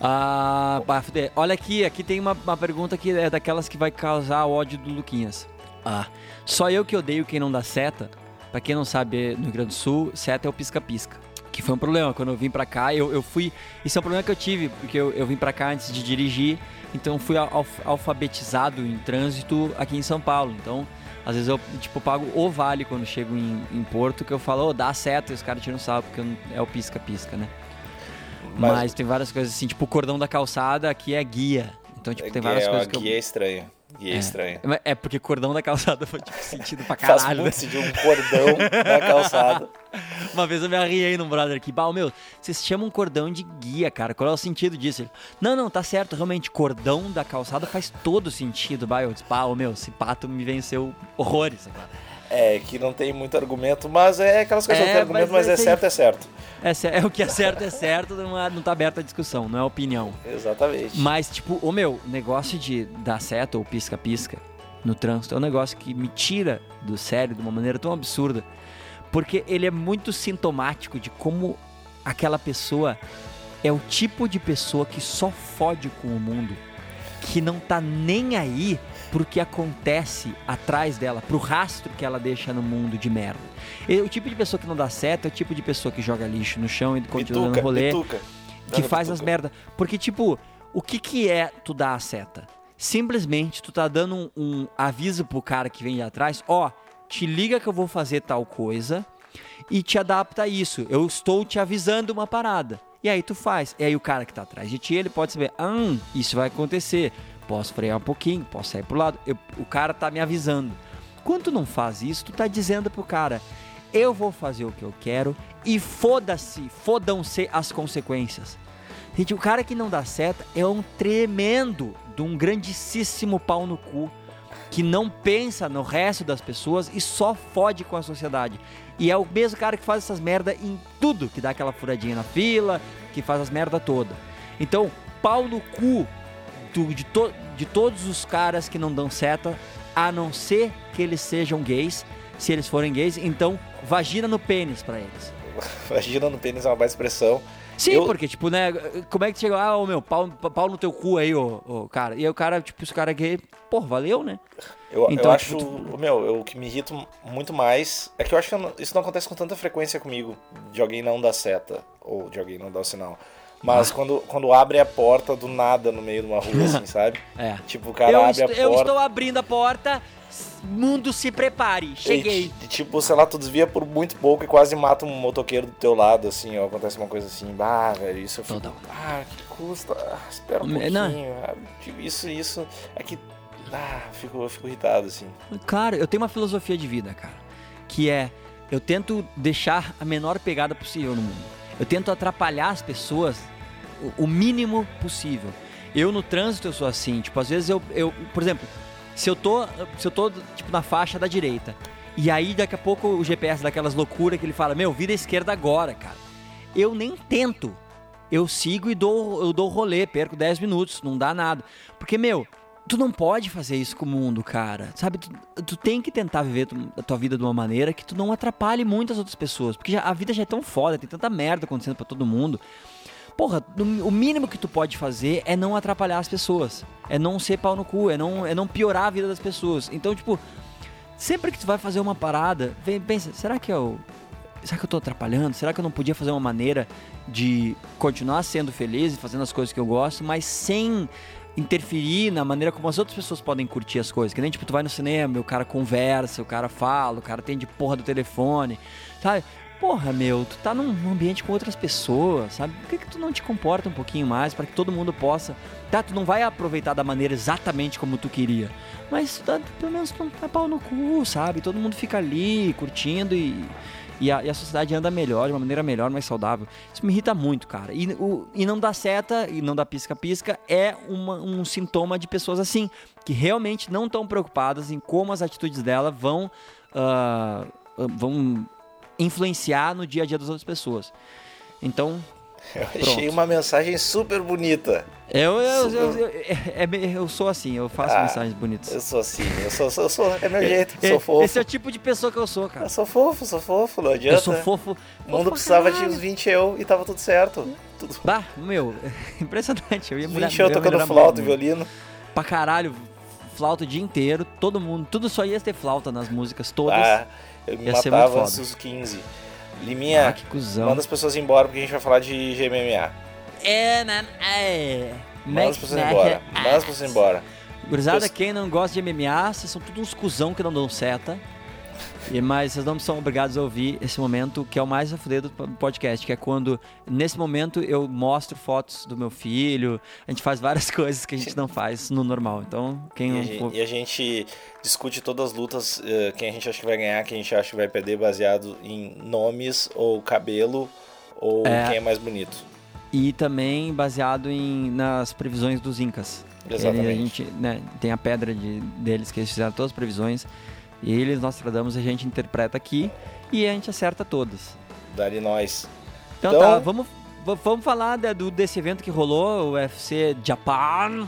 Speaker 2: Ah, bah, fuder. Olha aqui, aqui tem uma, uma pergunta que é daquelas que vai causar ódio do Luquinhas. Ah, só eu que odeio quem não dá seta. Pra quem não sabe, no Rio Grande do Sul, seta é o pisca-pisca que foi um problema. Quando eu vim pra cá, eu, eu fui. Isso é um problema que eu tive, porque eu, eu vim pra cá antes de dirigir, então fui alf, alfabetizado em trânsito aqui em São Paulo. Então, às vezes eu, tipo, pago o vale quando chego em, em Porto, que eu falo, oh, dá seta, e os caras tiram salvo, porque é o pisca-pisca, né? Mas... Mas... tem várias coisas assim, tipo, o cordão da calçada aqui é guia. Então, tipo, tem várias
Speaker 1: é,
Speaker 2: coisas que eu...
Speaker 1: guia é estranho. E é, é estranho.
Speaker 2: É porque cordão da calçada foi tipo sentido pra *laughs* caralho. Faz
Speaker 1: muito sentido um cordão da calçada. *laughs*
Speaker 2: Uma vez eu me arriei num brother aqui. Bah, meu, vocês chamam cordão de guia, cara. Qual é o sentido disso? Ele, não, não, tá certo. Realmente, cordão da calçada faz todo sentido. Bah, eu disse, pá, meu, esse pato me venceu horrores. Cara.
Speaker 1: É, que não tem muito argumento, mas é aquelas coisas é, que não tem argumento, mas, mas é, é certo, é certo.
Speaker 2: É, é, o que é certo, é certo, não, é, não tá aberta a discussão, não é opinião.
Speaker 1: Exatamente.
Speaker 2: Mas, tipo, o meu, negócio de dar seta ou pisca-pisca no trânsito é um negócio que me tira do sério de uma maneira tão absurda. Porque ele é muito sintomático de como aquela pessoa é o tipo de pessoa que só fode com o mundo, que não tá nem aí pro que acontece atrás dela, pro rastro que ela deixa no mundo de merda. E, o tipo de pessoa que não dá certo é o tipo de pessoa que joga lixo no chão e continua dando rolê.
Speaker 1: Pituca.
Speaker 2: Que faz pituca. as merda. Porque, tipo, o que que é tu dar a seta? Simplesmente tu tá dando um, um aviso pro cara que vem de atrás, ó, oh, te liga que eu vou fazer tal coisa e te adapta a isso. Eu estou te avisando uma parada. E aí tu faz. E aí o cara que tá atrás de ti, ele pode saber, ah, isso vai acontecer posso frear um pouquinho, posso sair pro lado. Eu, o cara tá me avisando. Quando tu não faz isso, tu tá dizendo pro cara, eu vou fazer o que eu quero e foda-se, fodam-se as consequências. Gente, o cara que não dá seta é um tremendo de um grandíssimo pau no cu que não pensa no resto das pessoas e só fode com a sociedade. E é o mesmo cara que faz essas merda em tudo, que dá aquela furadinha na fila, que faz as merda toda. Então, pau no cu de, to, de todos os caras que não dão seta, a não ser que eles sejam gays. Se eles forem gays, então vagina no pênis para eles. *laughs*
Speaker 1: Vagina no pênis é uma baita expressão.
Speaker 2: Sim,
Speaker 1: Eu-
Speaker 2: porque, tipo, né, como é que chega, ah, ô meu, pau, pau no teu cu aí, ô, ô, cara. E aí o cara, tipo, se o cara é gay, pô, valeu, né?
Speaker 1: Eu,
Speaker 2: Então,
Speaker 1: eu
Speaker 2: tipo,
Speaker 1: acho, meu, eu- o que me irrita muito mais é que eu acho que eu não- isso não acontece com tanta frequência comigo, de alguém não dar seta, ou de alguém não dar o sinal.
Speaker 2: Ah.
Speaker 1: Mas quando, quando abre a porta do nada no meio de uma rua, assim, *laughs* sabe?
Speaker 2: É.
Speaker 1: Tipo, o cara
Speaker 2: eu,
Speaker 1: abre a
Speaker 2: eu
Speaker 1: porta.
Speaker 2: estou abrindo a porta, mundo se prepare, cheguei.
Speaker 1: E, tipo, sei lá, tu desvia por muito pouco e quase mata um motoqueiro do teu lado, assim, ó, acontece uma coisa assim, bah, velho, isso eu fico,
Speaker 2: Total.
Speaker 1: ah, que custa, ah, espera um
Speaker 2: Me- não.
Speaker 1: pouquinho, ah, tipo, isso, isso, é que, ah, eu fico, eu fico irritado, assim.
Speaker 2: Claro, eu tenho uma filosofia de vida, cara, que é eu tento deixar a menor pegada possível no mundo. Eu tento atrapalhar as pessoas o, o mínimo possível. Eu no trânsito eu sou assim, tipo, às vezes eu, eu, por exemplo, se eu tô, se eu tô tipo na faixa da direita, e aí daqui a pouco o GPS daquelas loucuras que ele fala: "Meu, vira à esquerda agora, cara". Eu nem tento. Eu sigo e dou eu dou rolê, perco 10 minutos, não dá nada. Porque, meu, tu não pode fazer isso com o mundo, cara. Sabe? Tu, tu tem que tentar viver tu- a tua vida de uma maneira que tu não atrapalhe muitas outras pessoas. Porque já- a vida já é tão foda, tem tanta merda acontecendo pra todo mundo. Porra, o mínimo que tu pode fazer é não atrapalhar as pessoas. É não ser pau no cu, é não, é não piorar a vida das pessoas. Então, tipo, sempre que tu vai fazer uma parada, vem, pensa, será que eu. Será que eu tô atrapalhando? Será que eu não podia fazer uma maneira de continuar sendo feliz e fazendo as coisas que eu gosto, mas sem interferir na maneira como as outras pessoas podem curtir as coisas? Que nem tipo, tu vai no cinema, o cara conversa, o cara fala, o cara tem de porra do telefone, sabe? Porra, meu, tu tá num ambiente com outras pessoas, sabe? Por que, que tu não te comporta um pouquinho mais para que todo mundo possa. Tá, tu não vai aproveitar da maneira exatamente como tu queria. Mas pelo menos tu não tá pau no cu, sabe? Todo mundo fica ali curtindo e, e, a, e a sociedade anda melhor, de uma maneira melhor, mais saudável. Isso me irrita muito, cara. E, o, e não dar seta e não dar pisca-pisca é uma- um sintoma de pessoas assim, que realmente não estão preocupadas em como as atitudes dela vão. ah, vão influenciar no dia a dia das outras pessoas. Então,
Speaker 1: Eu achei
Speaker 2: Pronto.
Speaker 1: uma mensagem super bonita.
Speaker 2: Eu, eu, eu, eu, é- é- eu sou assim, eu faço
Speaker 1: Ah,
Speaker 2: mensagens bonitas.
Speaker 1: Eu sou assim, eu sou, sou, sou é meu jeito,
Speaker 2: É-
Speaker 1: sou fofo.
Speaker 2: Esse é o tipo de pessoa que eu sou, cara.
Speaker 1: Eu sou fofo, sou fofo, não adianta.
Speaker 2: Eu sou fofo.
Speaker 1: O mundo precisava de
Speaker 2: caralho.
Speaker 1: uns 20 eu e tava tudo certo. Tudo.
Speaker 2: Bah, meu, *laughs* impressionante. Eu ia mulher,
Speaker 1: 20 eu
Speaker 2: ia
Speaker 1: tocando flauta e violino.
Speaker 2: Pra caralho, flauta o dia inteiro, todo mundo, tudo só ia ter flauta nas músicas todas.
Speaker 1: Ah, eu me
Speaker 2: Ia
Speaker 1: matava antes dos 15. Liminha,
Speaker 2: Ah, que cuzão.
Speaker 1: manda as pessoas embora porque a gente vai falar de GMMA.
Speaker 2: É, man, é.
Speaker 1: Manda as pessoas embora. Manda as pessoas embora.
Speaker 2: Gurizada, quem não gosta de MMA, vocês são todos uns cuzão que não dão seta. E, mas vocês não são obrigados a ouvir esse momento que é o mais a fuder do podcast, que é quando, nesse momento, eu mostro fotos do meu filho, a gente faz várias *laughs* coisas que a gente não faz no normal. Então, quem
Speaker 1: E a,
Speaker 2: não
Speaker 1: e a gente discute todas as lutas, eh, quem a gente acha que vai ganhar, quem a gente acha que vai perder, baseado em nomes ou cabelo ou
Speaker 2: É.
Speaker 1: quem é mais bonito.
Speaker 2: E também baseado em, nas previsões dos Incas.
Speaker 1: Exatamente.
Speaker 2: Ele- a gente né, tem a pedra de, deles que eles fizeram todas as previsões. E eles, nós tradamos, a gente interpreta aqui e a gente acerta todas.
Speaker 1: Dali nós.
Speaker 2: Então,
Speaker 1: Então-
Speaker 2: tá, vamos, vamos falar da- do, desse evento que rolou, o UFC Japan.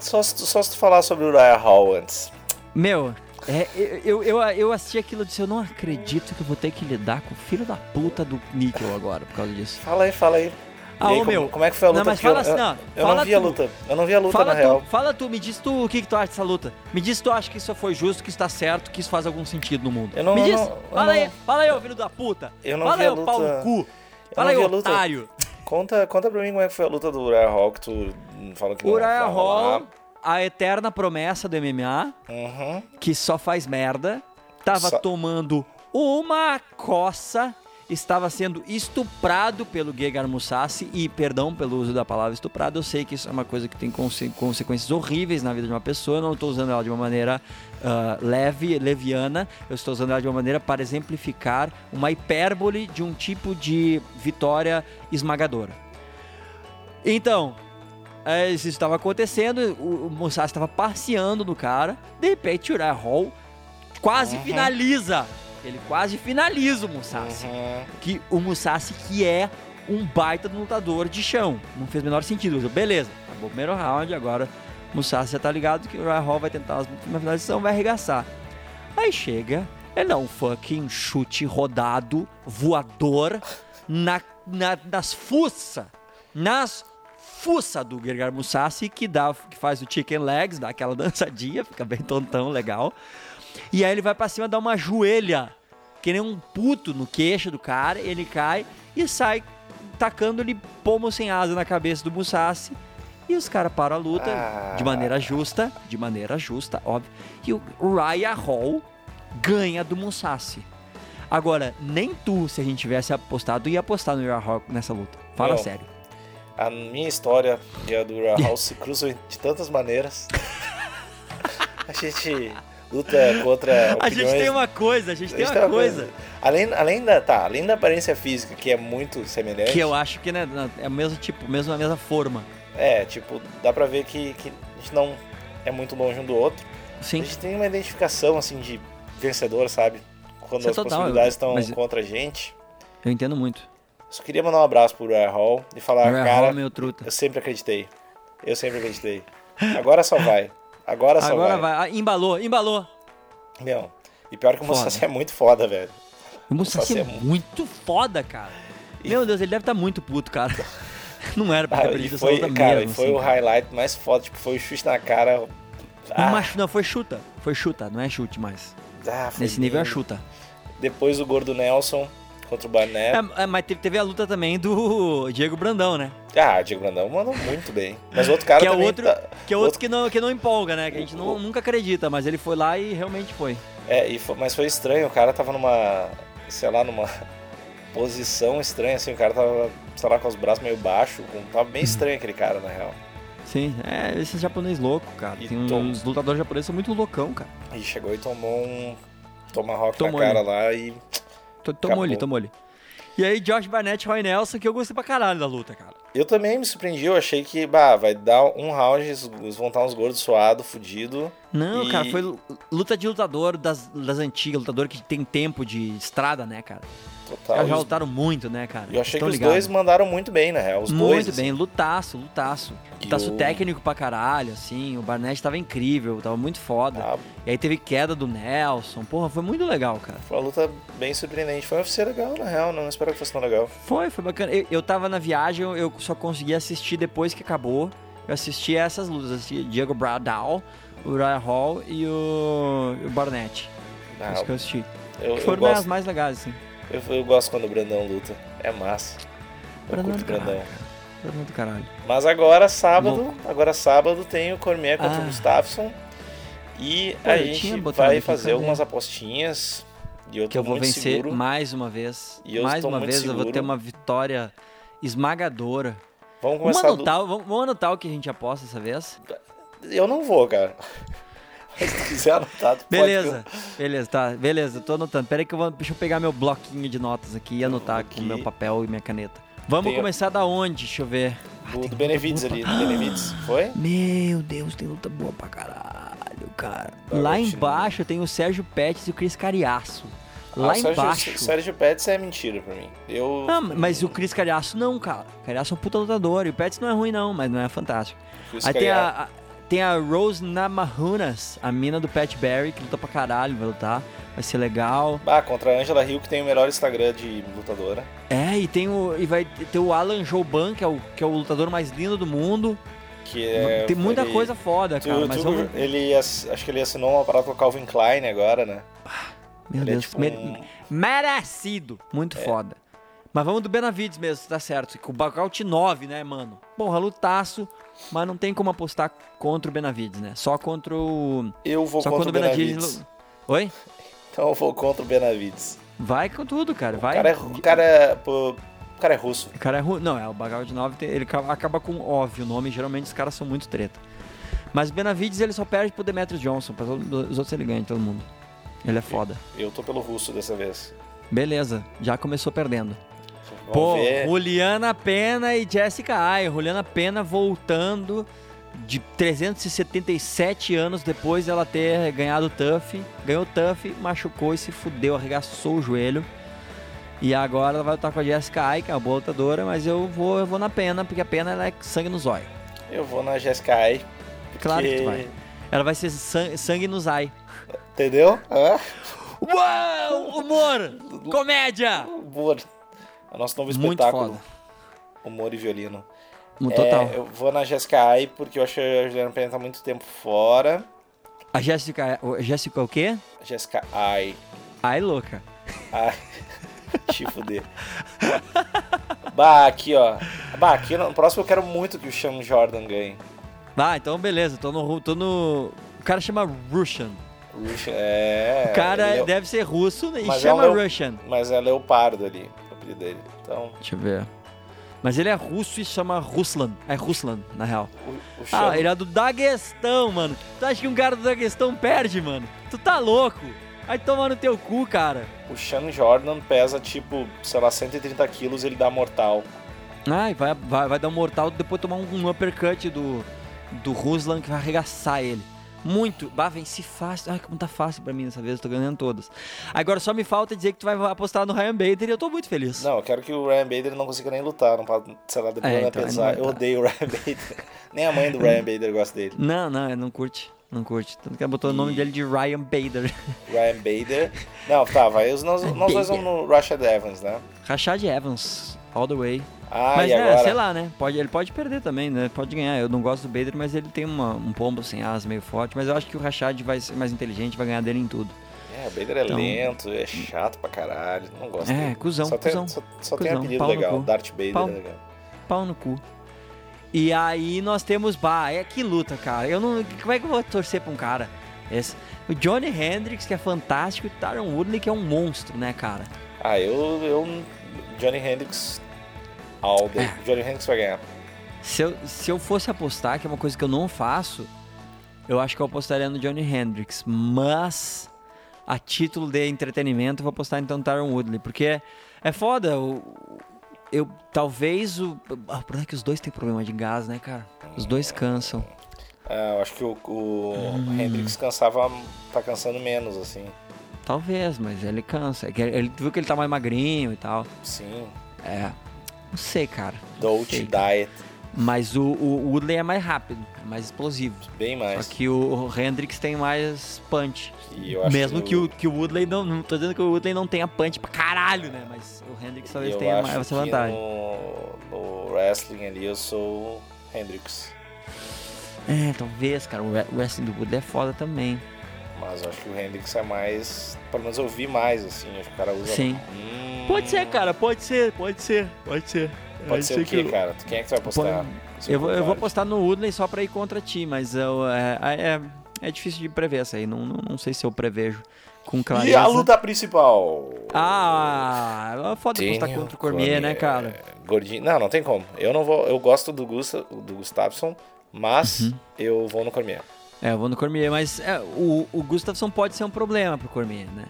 Speaker 1: Só se, tu, só se tu falar sobre o Uriah Hall antes.
Speaker 2: Meu, é, eu, eu, eu assisti aquilo e disse, eu não acredito que eu vou ter que lidar com o filho da puta do Níquel agora por causa disso.
Speaker 1: Fala aí, fala aí.
Speaker 2: Ah,
Speaker 1: aí,
Speaker 2: ô,
Speaker 1: como,
Speaker 2: meu,
Speaker 1: como é que foi a luta?
Speaker 2: não, mas fala
Speaker 1: eu,
Speaker 2: assim,
Speaker 1: eu,
Speaker 2: não,
Speaker 1: eu não vi a
Speaker 2: tu.
Speaker 1: luta. Eu não vi a luta, na real.
Speaker 2: tu, fala tu, me diz tu o que, que tu acha dessa luta. Me diz se tu acha que isso foi justo, que isso tá certo, que isso faz algum sentido no mundo.
Speaker 1: Eu não-
Speaker 2: me diz,
Speaker 1: não-
Speaker 2: fala
Speaker 1: não-
Speaker 2: aí, fala aí, ô filho da puta.
Speaker 1: Eu não
Speaker 2: fala
Speaker 1: vi
Speaker 2: aí,
Speaker 1: a
Speaker 2: ô pau
Speaker 1: luta.
Speaker 2: no cu. Fala aí,
Speaker 1: não a luta.
Speaker 2: otário.
Speaker 1: Conta, conta pra mim como é que foi a luta do Uriah Hall, que tu falou que não
Speaker 2: Uriah
Speaker 1: rolar.
Speaker 2: Hall, a eterna promessa do MMA,
Speaker 1: Uhum.
Speaker 2: que só faz merda, tava
Speaker 1: Só-
Speaker 2: tomando uma coça, estava sendo estuprado pelo Gegard Mousasi, e perdão pelo uso da palavra estuprado, eu sei que isso é uma coisa que tem conse- consequências horríveis na vida de uma pessoa, eu não estou usando ela de uma maneira ah, leve, leviana, eu estou usando ela de uma maneira para exemplificar uma hipérbole de um tipo de vitória esmagadora. Então, é, isso estava acontecendo, o, o Musashi estava passeando no cara, de repente o Hall quase
Speaker 1: Uhum.
Speaker 2: finaliza. Ele quase finaliza o Musashi.
Speaker 1: Uhum.
Speaker 2: Que o Musashi que é um baita de lutador de chão. Não fez o menor sentido. Beleza, acabou o primeiro round, agora o Musashi já tá ligado que o Uriah Hall vai tentar as- uma finalização, vai arregaçar. Aí chega Ele dá um fucking chute rodado, voador, na, na, nas fuças. Nas fuça do Gergar Musashi, que, dá, que faz o chicken legs, dá aquela *laughs* dançadinha, fica bem tontão, legal. E aí ele vai pra cima, dá uma joelha, que nem um puto no queixo do cara, ele cai e sai tacando-lhe pomo sem asa na cabeça do Musashi. E os caras param a luta
Speaker 1: Ah.
Speaker 2: de maneira justa, de maneira justa, óbvio. E o Raya Hall ganha do Musashi. Agora, nem tu, se a gente tivesse apostado, ia apostar no Raya Hall nessa luta. Fala
Speaker 1: Não.
Speaker 2: sério.
Speaker 1: A minha história e a do Real House se cruzam de tantas maneiras. *laughs* A gente luta contra *laughs*
Speaker 2: A gente tem uma coisa, a gente
Speaker 1: a
Speaker 2: tem
Speaker 1: gente
Speaker 2: uma coisa.
Speaker 1: Além, além, da, tá, além da aparência física, que é muito semelhante.
Speaker 2: Que eu acho que né, é o mesmo tipo, mesmo a mesma forma.
Speaker 1: É, tipo, dá pra ver que, que a gente não é muito longe um do outro.
Speaker 2: Sim.
Speaker 1: A gente tem uma identificação, assim, de vencedor, sabe? Quando
Speaker 2: Isso é
Speaker 1: as
Speaker 2: total,
Speaker 1: possibilidades
Speaker 2: eu-
Speaker 1: estão contra a gente.
Speaker 2: Eu entendo muito.
Speaker 1: Só queria mandar um abraço pro Rare Hall e falar,
Speaker 2: Raya
Speaker 1: cara,
Speaker 2: Hall, meu truta.
Speaker 1: eu sempre acreditei. Eu sempre acreditei. Agora só vai. *laughs* Agora só
Speaker 2: Agora
Speaker 1: vai.
Speaker 2: vai. Ah, embalou, embalou.
Speaker 1: Meu, e pior que o
Speaker 2: Foda.
Speaker 1: Musashi é muito foda, velho.
Speaker 2: O Musashi
Speaker 1: Musashi
Speaker 2: é
Speaker 1: é mu-
Speaker 2: muito foda, cara. Meu Deus, ele deve estar muito puto, cara. *laughs* Não era pra ter
Speaker 1: Ah, e
Speaker 2: perdido essa
Speaker 1: foi,
Speaker 2: luta
Speaker 1: cara,
Speaker 2: mesmo.
Speaker 1: e foi
Speaker 2: assim,
Speaker 1: o
Speaker 2: cara.
Speaker 1: highlight mais foda, tipo, foi o chute na cara. Ah,
Speaker 2: chu- não, foi chuta. Foi chuta, não é chute mais.
Speaker 1: ah,
Speaker 2: Nesse nível é chuta.
Speaker 1: Depois o Gordo Nelson contra o Barnett.
Speaker 2: É, mas teve, a luta também do Diego Brandão, né?
Speaker 1: Ah, Diego Brandão mandou muito bem. Mas outro cara
Speaker 2: que é outro,
Speaker 1: tá-
Speaker 2: que é outro que, não, que não empolga, né? Que a gente não-
Speaker 1: O-
Speaker 2: nunca acredita, mas ele foi lá e realmente foi.
Speaker 1: É, e fo- mas foi estranho, o cara tava numa, sei lá, numa posição estranha, assim, o cara tava, sei lá, com os braços meio baixos, com, tava
Speaker 2: Uhum.
Speaker 1: bem estranho aquele cara, na real.
Speaker 2: Sim, é esse japonês louco, cara.
Speaker 1: E
Speaker 2: Tem uns
Speaker 1: tom-
Speaker 2: lutadores japoneses muito loucão, cara.
Speaker 1: E chegou e tomou um tomahawk
Speaker 2: Tomou
Speaker 1: na cara
Speaker 2: ele.
Speaker 1: lá e...
Speaker 2: To- Tomou ali, tomou ali. E aí, Josh Barnett e Roy Nelson, que eu gostei pra caralho da luta, cara.
Speaker 1: Eu também me surpreendi, eu achei que, bah, vai dar um round, eles vão estar uns gordos suados, fudido.
Speaker 2: Não,
Speaker 1: E-
Speaker 2: cara, foi lu- luta de lutador das, das antigas, lutador que tem tempo de estrada, né, cara?
Speaker 1: Total.
Speaker 2: Já
Speaker 1: os-
Speaker 2: lutaram muito, né, cara?
Speaker 1: Eu achei que os dois mandaram muito bem, na real, os
Speaker 2: Muito
Speaker 1: dois. assim.
Speaker 2: bem, lutaço, lutaço. Lutaço
Speaker 1: o-
Speaker 2: técnico pra caralho, assim. O Barnett tava incrível, tava muito foda.
Speaker 1: Ah,
Speaker 2: E aí teve queda do Nelson. Porra, foi muito legal, cara.
Speaker 1: foi uma luta bem surpreendente. Foi um UFC legal, na real, não esperava que fosse tão legal.
Speaker 2: Foi, foi bacana. Eu, eu tava na viagem, eu- eu só consegui assistir depois que acabou. Eu assisti essas lutas, assisti Diego Bradal, o Ryan Hall e o, o Barnett.
Speaker 1: Ah,
Speaker 2: Isso que eu assisti.
Speaker 1: eu, eu,
Speaker 2: Foram as
Speaker 1: gosto,
Speaker 2: mais legais, assim.
Speaker 1: Eu, eu gosto quando o Brandão luta. É massa. Eu
Speaker 2: Brandão
Speaker 1: curto
Speaker 2: do
Speaker 1: o Brandão.
Speaker 2: Brandão do caralho.
Speaker 1: Mas agora, sábado,
Speaker 2: Louco.
Speaker 1: agora sábado tem o Cormier contra
Speaker 2: Ah.
Speaker 1: o Gustafsson. E
Speaker 2: Pô,
Speaker 1: a gente vai fazer algumas apostinhas. E eu
Speaker 2: Que eu vou vencer
Speaker 1: seguro.
Speaker 2: mais uma vez.
Speaker 1: E eu
Speaker 2: mais uma vez eu vou
Speaker 1: seguro.
Speaker 2: ter uma vitória esmagadora.
Speaker 1: Vamos
Speaker 2: Vamos
Speaker 1: começar do...
Speaker 2: anotar, vamos, vamos anotar o que a gente aposta dessa vez?
Speaker 1: Eu não vou, cara. Se quiser pode.
Speaker 2: Beleza, beleza, tá, beleza, tô anotando. Pera aí que eu vou, deixa eu pegar meu bloquinho de notas aqui e anotar
Speaker 1: Aqui.
Speaker 2: com meu papel e minha caneta. Vamos
Speaker 1: Tem-
Speaker 2: começar da onde? Deixa eu ver.
Speaker 1: Do, do Benevides ali, do Benevides. Foi?
Speaker 2: Meu Deus, tem luta boa pra caralho, cara.
Speaker 1: Tá,
Speaker 2: Lá embaixo tem o Sérgio Pérez e o Cris Cariaço.
Speaker 1: Ah,
Speaker 2: Lá
Speaker 1: o Sérgio,
Speaker 2: embaixo.
Speaker 1: Sérgio Pérez é mentira pra mim. Eu.
Speaker 2: Ah, mas o Cris Cariaço não, cara. Cariaço é um puta lutador. E o Pérez não é ruim, não, mas não é fantástico.
Speaker 1: Chris
Speaker 2: Aí tem
Speaker 1: Cariaco.
Speaker 2: a, a- tem a Rose Namajunas, a mina do Pat Barry, que luta pra caralho, vai lutar. Vai ser legal.
Speaker 1: Ah, contra a Angela Hill, que tem o melhor Instagram de lutadora.
Speaker 2: É, e tem o. E vai ter o Alan Jouban, que é o, que é o lutador mais lindo do mundo.
Speaker 1: Que é,
Speaker 2: tem muita
Speaker 1: ele-
Speaker 2: coisa foda, cara.
Speaker 1: tu-
Speaker 2: mas vamos...
Speaker 1: ele acho que ele assinou uma parada com o Calvin Klein agora, né?
Speaker 2: Meu
Speaker 1: ele é
Speaker 2: Deus,
Speaker 1: tipo
Speaker 2: me-
Speaker 1: um-
Speaker 2: merecido. Muito foda. Mas vamos do Benavides mesmo, tá certo. Com o Bacaute 9, né, mano? Porra, lutaço. Mas não tem como apostar contra o Benavides, né? Só contra o.
Speaker 1: Eu vou
Speaker 2: Só
Speaker 1: contra o
Speaker 2: o Benavides.
Speaker 1: Benavides.
Speaker 2: Oi?
Speaker 1: Então eu vou contra o Benavides.
Speaker 2: Vai com tudo, cara.
Speaker 1: O
Speaker 2: Vai.
Speaker 1: cara é, o cara é, o cara é russo.
Speaker 2: O cara é ruim. Não, é, o Bacaute 9 tem- ele acaba- com óbvio o nome. Geralmente os caras são muito treta. Mas o Benavides ele só perde pro Demetrius Johnson. Pra os outros ele ganha de todo mundo. Ele é foda.
Speaker 1: Eu tô pelo russo dessa vez.
Speaker 2: Beleza, já começou perdendo.
Speaker 1: Vamos
Speaker 2: Pô,
Speaker 1: ver.
Speaker 2: Juliana Pena e Jessica Ai. Juliana Pena voltando de 377 anos depois dela ter ganhado o TUF. Ganhou o TUF, machucou e se fudeu, arregaçou o joelho. E agora ela vai lutar com a Jessica Ai, que é uma boa lutadora, mas eu vou, eu vou na Pena, porque a Pena ela é sangue no zóio.
Speaker 1: Eu vou na Jessica Ai.
Speaker 2: Claro que tu
Speaker 1: porque-
Speaker 2: vai. Ela vai ser san- sangue no zai.
Speaker 1: Entendeu? Hã?
Speaker 2: Uau! Humor! *laughs* Comédia!
Speaker 1: Humor. É o nosso novo
Speaker 2: Muito
Speaker 1: espetáculo.
Speaker 2: foda.
Speaker 1: Humor e violino.
Speaker 2: No
Speaker 1: É,
Speaker 2: total.
Speaker 1: eu vou na Jessica Ai porque eu acho que a Juliana Pena tá muito tempo fora.
Speaker 2: A Jéssica. o- Jéssica o quê?
Speaker 1: Jessica Ai.
Speaker 2: Ai, louca.
Speaker 1: Ai. *laughs* Te fuder. Bah, aqui, ó. Bah, aqui no próximo eu quero muito que o Sean Jordan ganhe.
Speaker 2: Ah, então beleza, tô no. Tô no... O cara chama Russian.
Speaker 1: Rush- É.
Speaker 2: O cara
Speaker 1: é-
Speaker 2: deve ser russo e
Speaker 1: Mas
Speaker 2: chama
Speaker 1: é um leo-
Speaker 2: Russian.
Speaker 1: Mas é Leopardo ali, apelido dele. Então,
Speaker 2: Deixa eu ver. Mas ele é russo e chama Ruslan. É Ruslan, na real.
Speaker 1: o, o.
Speaker 2: Ah, ele é do Daguestão, mano. Tu acha que um cara do Daguestão perde, mano? Tu tá louco? Vai tomar no teu cu, cara.
Speaker 1: O Sean Jordan pesa tipo, sei lá, 130 quilos ele dá mortal.
Speaker 2: Ai, vai, vai, vai dar um mortal, depois tomar um, um uppercut do, do Ruslan que vai arregaçar ele. Muito. Bah, venci fácil. Ai, como tá fácil pra mim dessa vez, eu tô ganhando todas. Agora só me falta dizer que tu vai apostar no Ryan Bader e eu tô muito feliz.
Speaker 1: Não, eu quero que o Ryan Bader não consiga nem lutar, não pode, sei lá, depois
Speaker 2: É, então,
Speaker 1: pensar. Eu odeio o Ryan Bader. *laughs* nem a mãe do Ryan Bader gosta dele.
Speaker 2: Não, não, ele não curte. Não curte. Tanto que ela botou o nome
Speaker 1: E-
Speaker 2: dele de Ryan Bader. *laughs*
Speaker 1: Ryan Bader. Não, tá, vai. Nós, nós dois vamos no Rashad Evans, né?
Speaker 2: Rashad Evans, all the way.
Speaker 1: Ah,
Speaker 2: mas, né,
Speaker 1: agora?
Speaker 2: sei lá, né? Pode, ele pode perder também, né? Pode ganhar. Eu não gosto do Bader, mas ele tem uma- um pombo sem asa meio forte. Mas eu acho que o Rashad vai ser mais inteligente, vai ganhar dele em tudo.
Speaker 1: É, o Bader é
Speaker 2: Então-
Speaker 1: lento, é chato pra caralho. Não gosto
Speaker 2: É,
Speaker 1: dele.
Speaker 2: cuzão,
Speaker 1: só tem,
Speaker 2: cuzão,
Speaker 1: Só, só tem
Speaker 2: cuzão,
Speaker 1: apelido
Speaker 2: pau no
Speaker 1: legal.
Speaker 2: cu.
Speaker 1: Darth Vader
Speaker 2: Pau.
Speaker 1: é legal.
Speaker 2: Pau no cu. E aí nós temos, bah, é que luta, cara. Eu não, como é que eu vou torcer pra um cara? Esse? O Johnny Hendricks, que é fantástico, e o Tyron Woodley, que é um monstro, né, cara?
Speaker 1: Ah, eu. eu Johnny Hendricks. All day.
Speaker 2: É.
Speaker 1: Johnny Hendricks vai ganhar.
Speaker 2: Se eu, se eu fosse apostar, que é uma coisa que eu não faço, eu acho que eu apostaria no Johnny Hendricks. Mas, a título de entretenimento, eu vou apostar então no Tyron Woodley. Porque é foda. o- eu, talvez o. Ah, o problema é que os dois têm problema de gás, né, cara? Os dois cansam.
Speaker 1: Ah, eu acho que o, o
Speaker 2: Hum.
Speaker 1: Hendricks cansava. tá cansando menos, assim.
Speaker 2: Talvez, mas ele cansa. É que Ele viu que ele tá mais magrinho e tal.
Speaker 1: Sim.
Speaker 2: É. Não sei, cara.
Speaker 1: Dolce
Speaker 2: Sei.
Speaker 1: Diet.
Speaker 2: Mas o, o Woodley é mais rápido, é mais explosivo.
Speaker 1: Bem mais.
Speaker 2: Só que o Hendricks tem mais punch.
Speaker 1: E eu acho
Speaker 2: Mesmo que o, que o Woodley não. Não tô dizendo que o Woodley não tenha punch pra caralho, né? Mas o Hendricks talvez
Speaker 1: eu
Speaker 2: tenha mais essa vantagem.
Speaker 1: No, no wrestling ali eu sou o Hendricks.
Speaker 2: É, talvez, cara. O re- o wrestling do Woodley é foda também.
Speaker 1: Mas eu acho que o Hendricks é mais. Pelo menos eu vi mais, assim. Acho que o cara usa.
Speaker 2: Sim.
Speaker 1: Hum,
Speaker 2: Pode ser, cara. Pode ser, pode ser, pode ser.
Speaker 1: Pode ser o quê, cara? Quem é que tu vai apostar? Seu
Speaker 2: Eu vou, eu vou apostar no Woodley só pra ir contra ti, mas eu, é, é, é difícil de prever essa aí. Não, não, não sei se eu prevejo com clareza.
Speaker 1: E a luta principal?
Speaker 2: Ah, é foda apostar
Speaker 1: Tenho
Speaker 2: contra o Cormier, né, cara?
Speaker 1: Gordinho. Não, não tem como. Eu não vou. Eu gosto do, Gusta, do Gustafsson, mas
Speaker 2: Uhum.
Speaker 1: eu vou no Cormier.
Speaker 2: É, eu vou no Cormier, mas é, o, o Gustafsson pode ser um problema pro Cormier, né?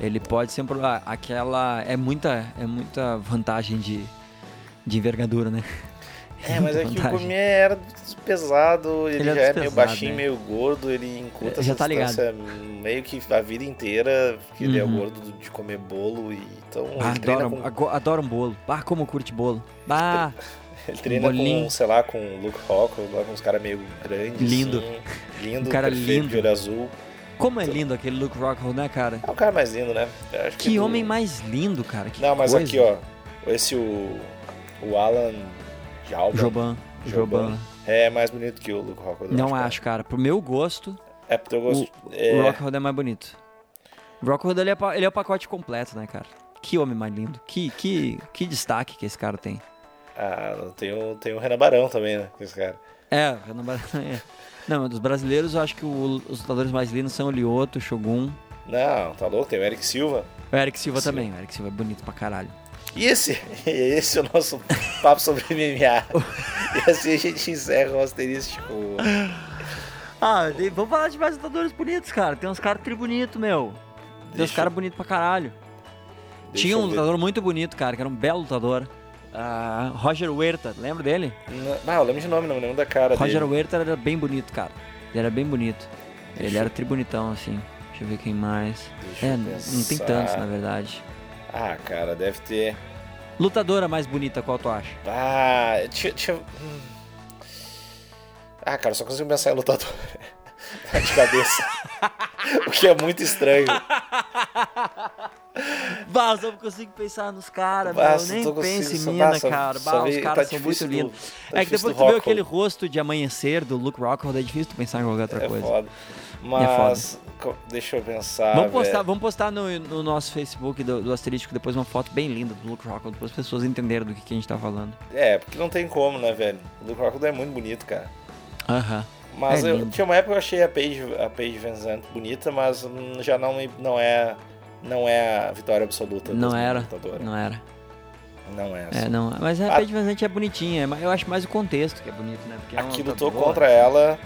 Speaker 2: Ele pode ser um problema. Aquela. É muita, é muita vantagem de, de envergadura, né?
Speaker 1: É, mas é que o. Cormier era pesado, ele,
Speaker 2: Ele é
Speaker 1: já é meio baixinho,
Speaker 2: né?
Speaker 1: meio gordo, ele encurta
Speaker 2: Já
Speaker 1: essa
Speaker 2: tá ligado.
Speaker 1: meio que a vida inteira, porque ele é
Speaker 2: Uhum.
Speaker 1: gordo de comer bolo e então
Speaker 2: Ah, adoro,
Speaker 1: com
Speaker 2: adoro um bolo. Ah, como curte bolo. Ah, *laughs*
Speaker 1: Ele treina
Speaker 2: bolinho.
Speaker 1: com, sei lá, com o Luke lá com uns caras meio grandes.
Speaker 2: Lindo.
Speaker 1: assim, lindo,
Speaker 2: Um cara
Speaker 1: perfeito,
Speaker 2: lindo.
Speaker 1: de olho azul.
Speaker 2: Como é lindo aquele Luke Rockhold, né, cara?
Speaker 1: É o cara mais lindo, né? Acho
Speaker 2: Que
Speaker 1: do-
Speaker 2: homem mais lindo, cara. Que
Speaker 1: Não, mas
Speaker 2: coisa.
Speaker 1: aqui, ó. Esse o. O Alan Jalban.
Speaker 2: Joban.
Speaker 1: Joban. É mais bonito que o Luke Rockwell.
Speaker 2: Não
Speaker 1: cara.
Speaker 2: acho, cara. Pro meu gosto,
Speaker 1: É porque eu gosto.
Speaker 2: o
Speaker 1: é,
Speaker 2: Rockhold é mais bonito. O Rockhold, ele é, ele é o pacote completo, né, cara? Que homem mais lindo. Que, que, que destaque que esse cara tem.
Speaker 1: Ah, tem o, tem o Renan Barão também, né? Esse cara.
Speaker 2: É, o Renan Bar- *laughs* é. Não, dos brasileiros, eu acho que o- os lutadores mais lindos são o Lioto, o Shogun.
Speaker 1: Não, tá louco? Tem o Eric Silva.
Speaker 2: O Eric Silva
Speaker 1: Sim.
Speaker 2: também. O Eric Silva é bonito pra caralho.
Speaker 1: E esse, *laughs* esse é o nosso papo sobre MMA. e assim a gente encerra o asterístico.
Speaker 2: Ah, vamos falar de mais lutadores bonitos, cara. Tem uns caras tri bonito, meu. Tem uns
Speaker 1: Deixa-
Speaker 2: caras bonitos pra caralho.
Speaker 1: Deixa
Speaker 2: Tinha
Speaker 1: eu
Speaker 2: um lutador muito bonito, cara, que era um belo lutador. Ah, Roger Huerta, lembra dele?
Speaker 1: Não, Ah, eu lembro de nome, não lembro da cara
Speaker 2: Roger
Speaker 1: dele.
Speaker 2: Huerta era bem bonito, cara. Ele era bem bonito. Ele
Speaker 1: Deixa
Speaker 2: era
Speaker 1: eu-
Speaker 2: tribunitão, assim. Deixa eu ver quem mais.
Speaker 1: Deixa
Speaker 2: É, não tem tantos, na verdade.
Speaker 1: Ah, cara, deve ter.
Speaker 2: Lutadora mais bonita, qual tu acha?
Speaker 1: Ah, tinha. tinha... hum. Ah, cara, só consigo pensar em lutador. *laughs* de cabeça. *laughs* o que é muito estranho. *laughs*
Speaker 2: Bah, eu não consigo pensar nos caras, eu nem penso em mina,
Speaker 1: só-
Speaker 2: cara.
Speaker 1: só
Speaker 2: Bah,
Speaker 1: vi-
Speaker 2: os
Speaker 1: tá
Speaker 2: caras são muito lindos.
Speaker 1: tá
Speaker 2: é que depois tu vê aquele rosto de amanhecer do Luke Rockhold, é difícil tu pensar em qualquer outra
Speaker 1: É
Speaker 2: coisa.
Speaker 1: foda. Mas, co- deixa eu pensar.
Speaker 2: Vamos postar,
Speaker 1: velho.
Speaker 2: vamos postar no, no nosso Facebook do, do Asterístico depois uma foto bem linda do Luke Rockhold, para as pessoas entenderem do que, que a gente tá falando.
Speaker 1: É, porque não tem como, né, velho? O Luke Rockhold é muito bonito, cara.
Speaker 2: Aham.
Speaker 1: Mas
Speaker 2: É
Speaker 1: eu, tinha uma época que eu achei a Paige, a Paige Van Zandt bonita, mas já não, me- não é não é a vitória absoluta
Speaker 2: Não era. Não era.
Speaker 1: Não é.
Speaker 2: É, não. Mas a Van Zandt é bonitinha, mas eu acho mais o contexto que é bonito, né? Porque é
Speaker 1: Aqui lutou
Speaker 2: lutadora.
Speaker 1: contra ela,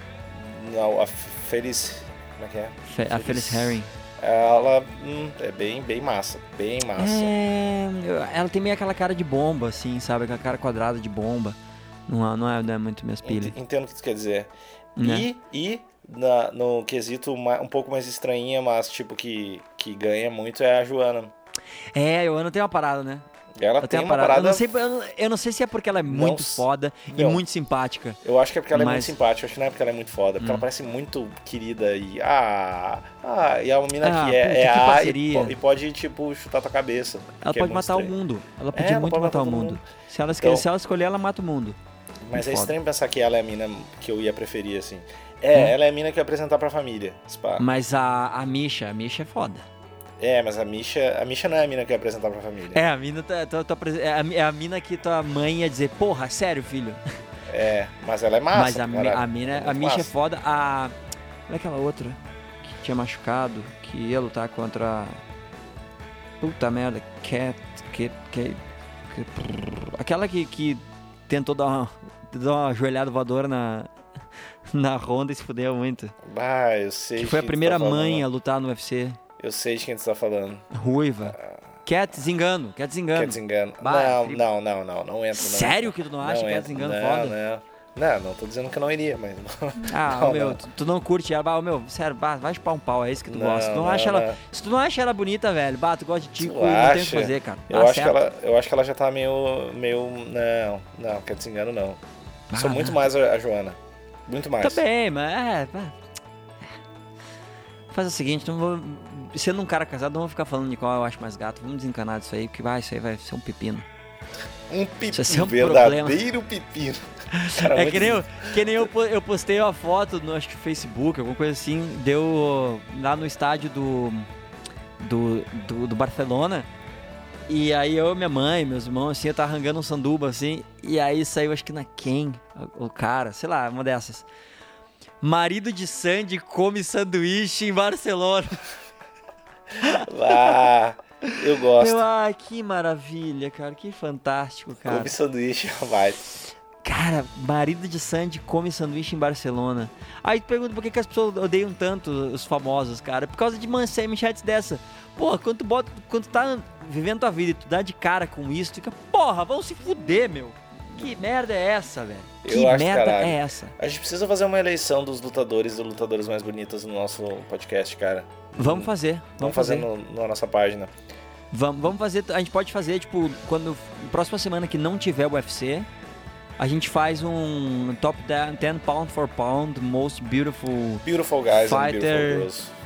Speaker 1: não, a Feliz, como é que é?
Speaker 2: Fe- a Phyllis Herring.
Speaker 1: Ela hum, é bem, bem massa, bem massa.
Speaker 2: É, ela tem meio aquela cara de bomba, assim, sabe? Aquela cara quadrada de bomba. Não, é- não, é, não é muito minhas pilhas.
Speaker 1: Ent- Entendo o que tu quer dizer.
Speaker 2: Né?
Speaker 1: E, e na- no quesito um pouco mais estranhinha, mas tipo que, que ganha muito é a Joana.
Speaker 2: É, eu não tenho uma parada, né?
Speaker 1: Ela tem
Speaker 2: tenho
Speaker 1: uma
Speaker 2: parada.
Speaker 1: parada.
Speaker 2: Eu, não sei, eu, não, eu não sei se é porque ela é muito
Speaker 1: s-
Speaker 2: foda e
Speaker 1: Não.
Speaker 2: muito simpática.
Speaker 1: Eu acho que é porque ela é muito
Speaker 2: Mas-
Speaker 1: simpática, eu acho que não é porque ela é muito foda, porque
Speaker 2: Hum.
Speaker 1: ela parece muito querida e. Ah, ah e é uma mina
Speaker 2: Ah,
Speaker 1: que é, é A e, e pode, tipo, chutar tua cabeça.
Speaker 2: Ela
Speaker 1: é
Speaker 2: pode
Speaker 1: muito
Speaker 2: matar o
Speaker 1: estranho.
Speaker 2: mundo. Ela
Speaker 1: É,
Speaker 2: podia
Speaker 1: ela
Speaker 2: muito
Speaker 1: pode
Speaker 2: matar
Speaker 1: matar
Speaker 2: o mundo.
Speaker 1: mundo.
Speaker 2: Se, ela,
Speaker 1: Então-
Speaker 2: se ela escolher, ela mata o mundo.
Speaker 1: Mas é
Speaker 2: foda.
Speaker 1: estranho pensar que ela é a mina que eu ia preferir, assim. É,
Speaker 2: Hum.
Speaker 1: ela é a mina que ia apresentar pra família. Spa.
Speaker 2: Mas a, a Misha, a Misha é foda.
Speaker 1: É, mas a Misha. A Misha não é a mina que ia apresentar pra família.
Speaker 2: É, a mina, tá, tá- tá é, a, é a mina que tua mãe ia dizer, porra, sério, filho.
Speaker 1: É, mas ela é massa.
Speaker 2: Mas a, a mina,
Speaker 1: É
Speaker 2: a Misha é
Speaker 1: massa.
Speaker 2: foda. A. Olha aquela outra que tinha machucado, que ia lutar contra. Puta merda, Cat. Cat. Cat, Cat aquela que, que tentou dar uma, dar uma joelhada voadora na. *laughs* Na ronda e se fudeu muito.
Speaker 1: Ah, eu sei.
Speaker 2: Que foi a primeira
Speaker 1: tá
Speaker 2: mãe a lutar no UFC.
Speaker 1: Eu sei de quem tu tá falando.
Speaker 2: Ruiva. Cat Zingano. Cat Zingano.
Speaker 1: Desengano.
Speaker 2: Bah,
Speaker 1: Não, não, não, não, não entra. Não
Speaker 2: Sério
Speaker 1: entra.
Speaker 2: que tu não acha
Speaker 1: não
Speaker 2: Cat
Speaker 1: entra.
Speaker 2: Zingano
Speaker 1: não,
Speaker 2: foda?
Speaker 1: Não, não, não tô dizendo que eu não iria, mas. *laughs* *laughs*
Speaker 2: Ah,
Speaker 1: Não,
Speaker 2: meu,
Speaker 1: não.
Speaker 2: Tu, tu não curte ela, bah, ô, meu, sério, bah, vai chupar um pau, é isso que tu
Speaker 1: Não,
Speaker 2: gosta. Tu não acha ela, se tu não acha ela bonita, velho, bah, tu gosta de tico,
Speaker 1: Tu
Speaker 2: não tem o que fazer, cara.
Speaker 1: Eu
Speaker 2: Bah,
Speaker 1: acho, que ela, eu acho que ela já tá meio. meio. Não, não, quer desengano não.
Speaker 2: Ah,
Speaker 1: Sou muito
Speaker 2: não.
Speaker 1: mais a, a Joana. Muito mais.
Speaker 2: Tá bem, mas é. Faz o seguinte, não vou, sendo um cara casado, não vou ficar falando de qual eu acho mais gato. Vamos desencanar disso aí, porque vai, isso aí vai ser um pepino.
Speaker 1: Um
Speaker 2: Isso vai ser
Speaker 1: pepino,
Speaker 2: um
Speaker 1: verdadeiro pepino. Cara, *laughs*
Speaker 2: É que nem, eu, que nem eu, eu postei uma foto no acho que Facebook, alguma coisa assim, deu lá no estádio do, do, do, do Barcelona. E aí eu, minha mãe, meus irmãos, assim, eu tava arrancando um sanduba, assim, e aí saiu, acho que na Ken, o, cara, sei lá, uma dessas. Marido de Sandy come sanduíche em Barcelona. *laughs*
Speaker 1: Ah, eu gosto.
Speaker 2: Eu, ah, que maravilha, cara, que fantástico, cara.
Speaker 1: Come sanduíche, vai.
Speaker 2: Cara, marido de Sandy come sanduíche em Barcelona. Aí tu pergunta por que, que as pessoas odeiam tanto os famosos, cara. Por causa de manchetes dessa. Porra, quando tu, bota, quando tu tá vivendo tua vida e tu dá de cara com isso, tu fica, porra, vão se fuder, meu. Que merda é essa, velho? Que
Speaker 1: acho
Speaker 2: merda
Speaker 1: caralho.
Speaker 2: é essa?
Speaker 1: A gente precisa fazer uma eleição dos lutadores e lutadoras mais bonitas no nosso podcast, cara.
Speaker 2: Vamos fazer, vamos,
Speaker 1: Vamos fazer
Speaker 2: fazer.
Speaker 1: no, na nossa página.
Speaker 2: Vamos, vamos fazer, a gente pode fazer, tipo, quando próxima semana que não tiver o UFC, a gente faz um top 10, 10 pound for pound, most beautiful
Speaker 1: Beautiful guys and
Speaker 2: Fighter.
Speaker 1: beautiful girls.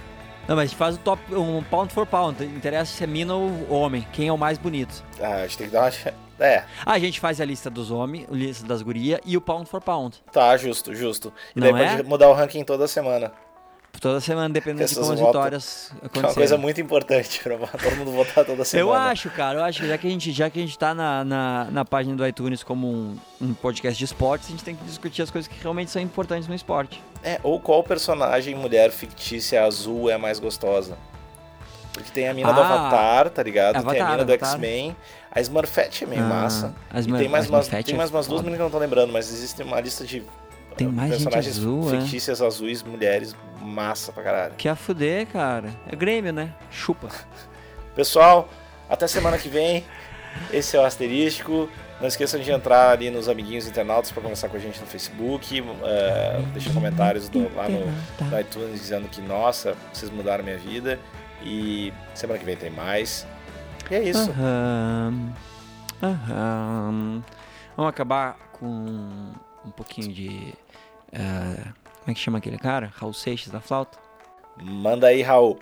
Speaker 2: Não, mas a gente faz o top, um pound for pound. Interessa se é mina ou homem. Quem é o mais bonito.
Speaker 1: Ah, a gente tem que dar uma... É,
Speaker 2: Ah, a gente faz a lista dos homens, a lista das gurias e o pound for pound.
Speaker 1: tá, justo, justo. E
Speaker 2: Não
Speaker 1: daí
Speaker 2: é?
Speaker 1: pode mudar o ranking toda semana.
Speaker 2: Toda semana, dependendo de como as
Speaker 1: votam-
Speaker 2: vitórias
Speaker 1: Que é uma
Speaker 2: acontecerem.
Speaker 1: coisa muito importante *laughs* pra todo mundo votar toda semana.
Speaker 2: Eu acho, cara, eu acho que já que a gente, já que a gente tá na, na, na página do iTunes como um, um podcast de esportes, a gente tem que discutir as coisas que realmente são importantes no esporte.
Speaker 1: É, ou qual personagem mulher fictícia azul é mais gostosa? Porque tem a mina do
Speaker 2: Ah,
Speaker 1: Avatar, tá ligado? tem a
Speaker 2: Avatar,
Speaker 1: mina do
Speaker 2: Avatar.
Speaker 1: X-Men. A Smurfette é meio
Speaker 2: Ah,
Speaker 1: massa.
Speaker 2: as Smur-
Speaker 1: tem mais,
Speaker 2: as
Speaker 1: umas, tem mais umas duas meninas que eu não tô lembrando, mas existe uma lista de
Speaker 2: Tem mais gente
Speaker 1: personagens
Speaker 2: azul, é?
Speaker 1: fictícias azuis, mulheres, massa pra caralho.
Speaker 2: Que a fuder, cara. É Grêmio, né? Chupa.
Speaker 1: Pessoal, até semana que vem. Esse é o Asterístico. Não esqueçam de entrar ali nos amiguinhos internautas para conversar com a gente no Facebook. Uh, deixa comentários do- lá no, no iTunes dizendo que, nossa, vocês mudaram minha vida. E semana que vem tem mais. E é isso.
Speaker 2: Aham. Aham. Vamos acabar com um pouquinho de. Eh, como é que chama aquele cara? Raul Seixas da flauta?
Speaker 1: Manda aí, Raul.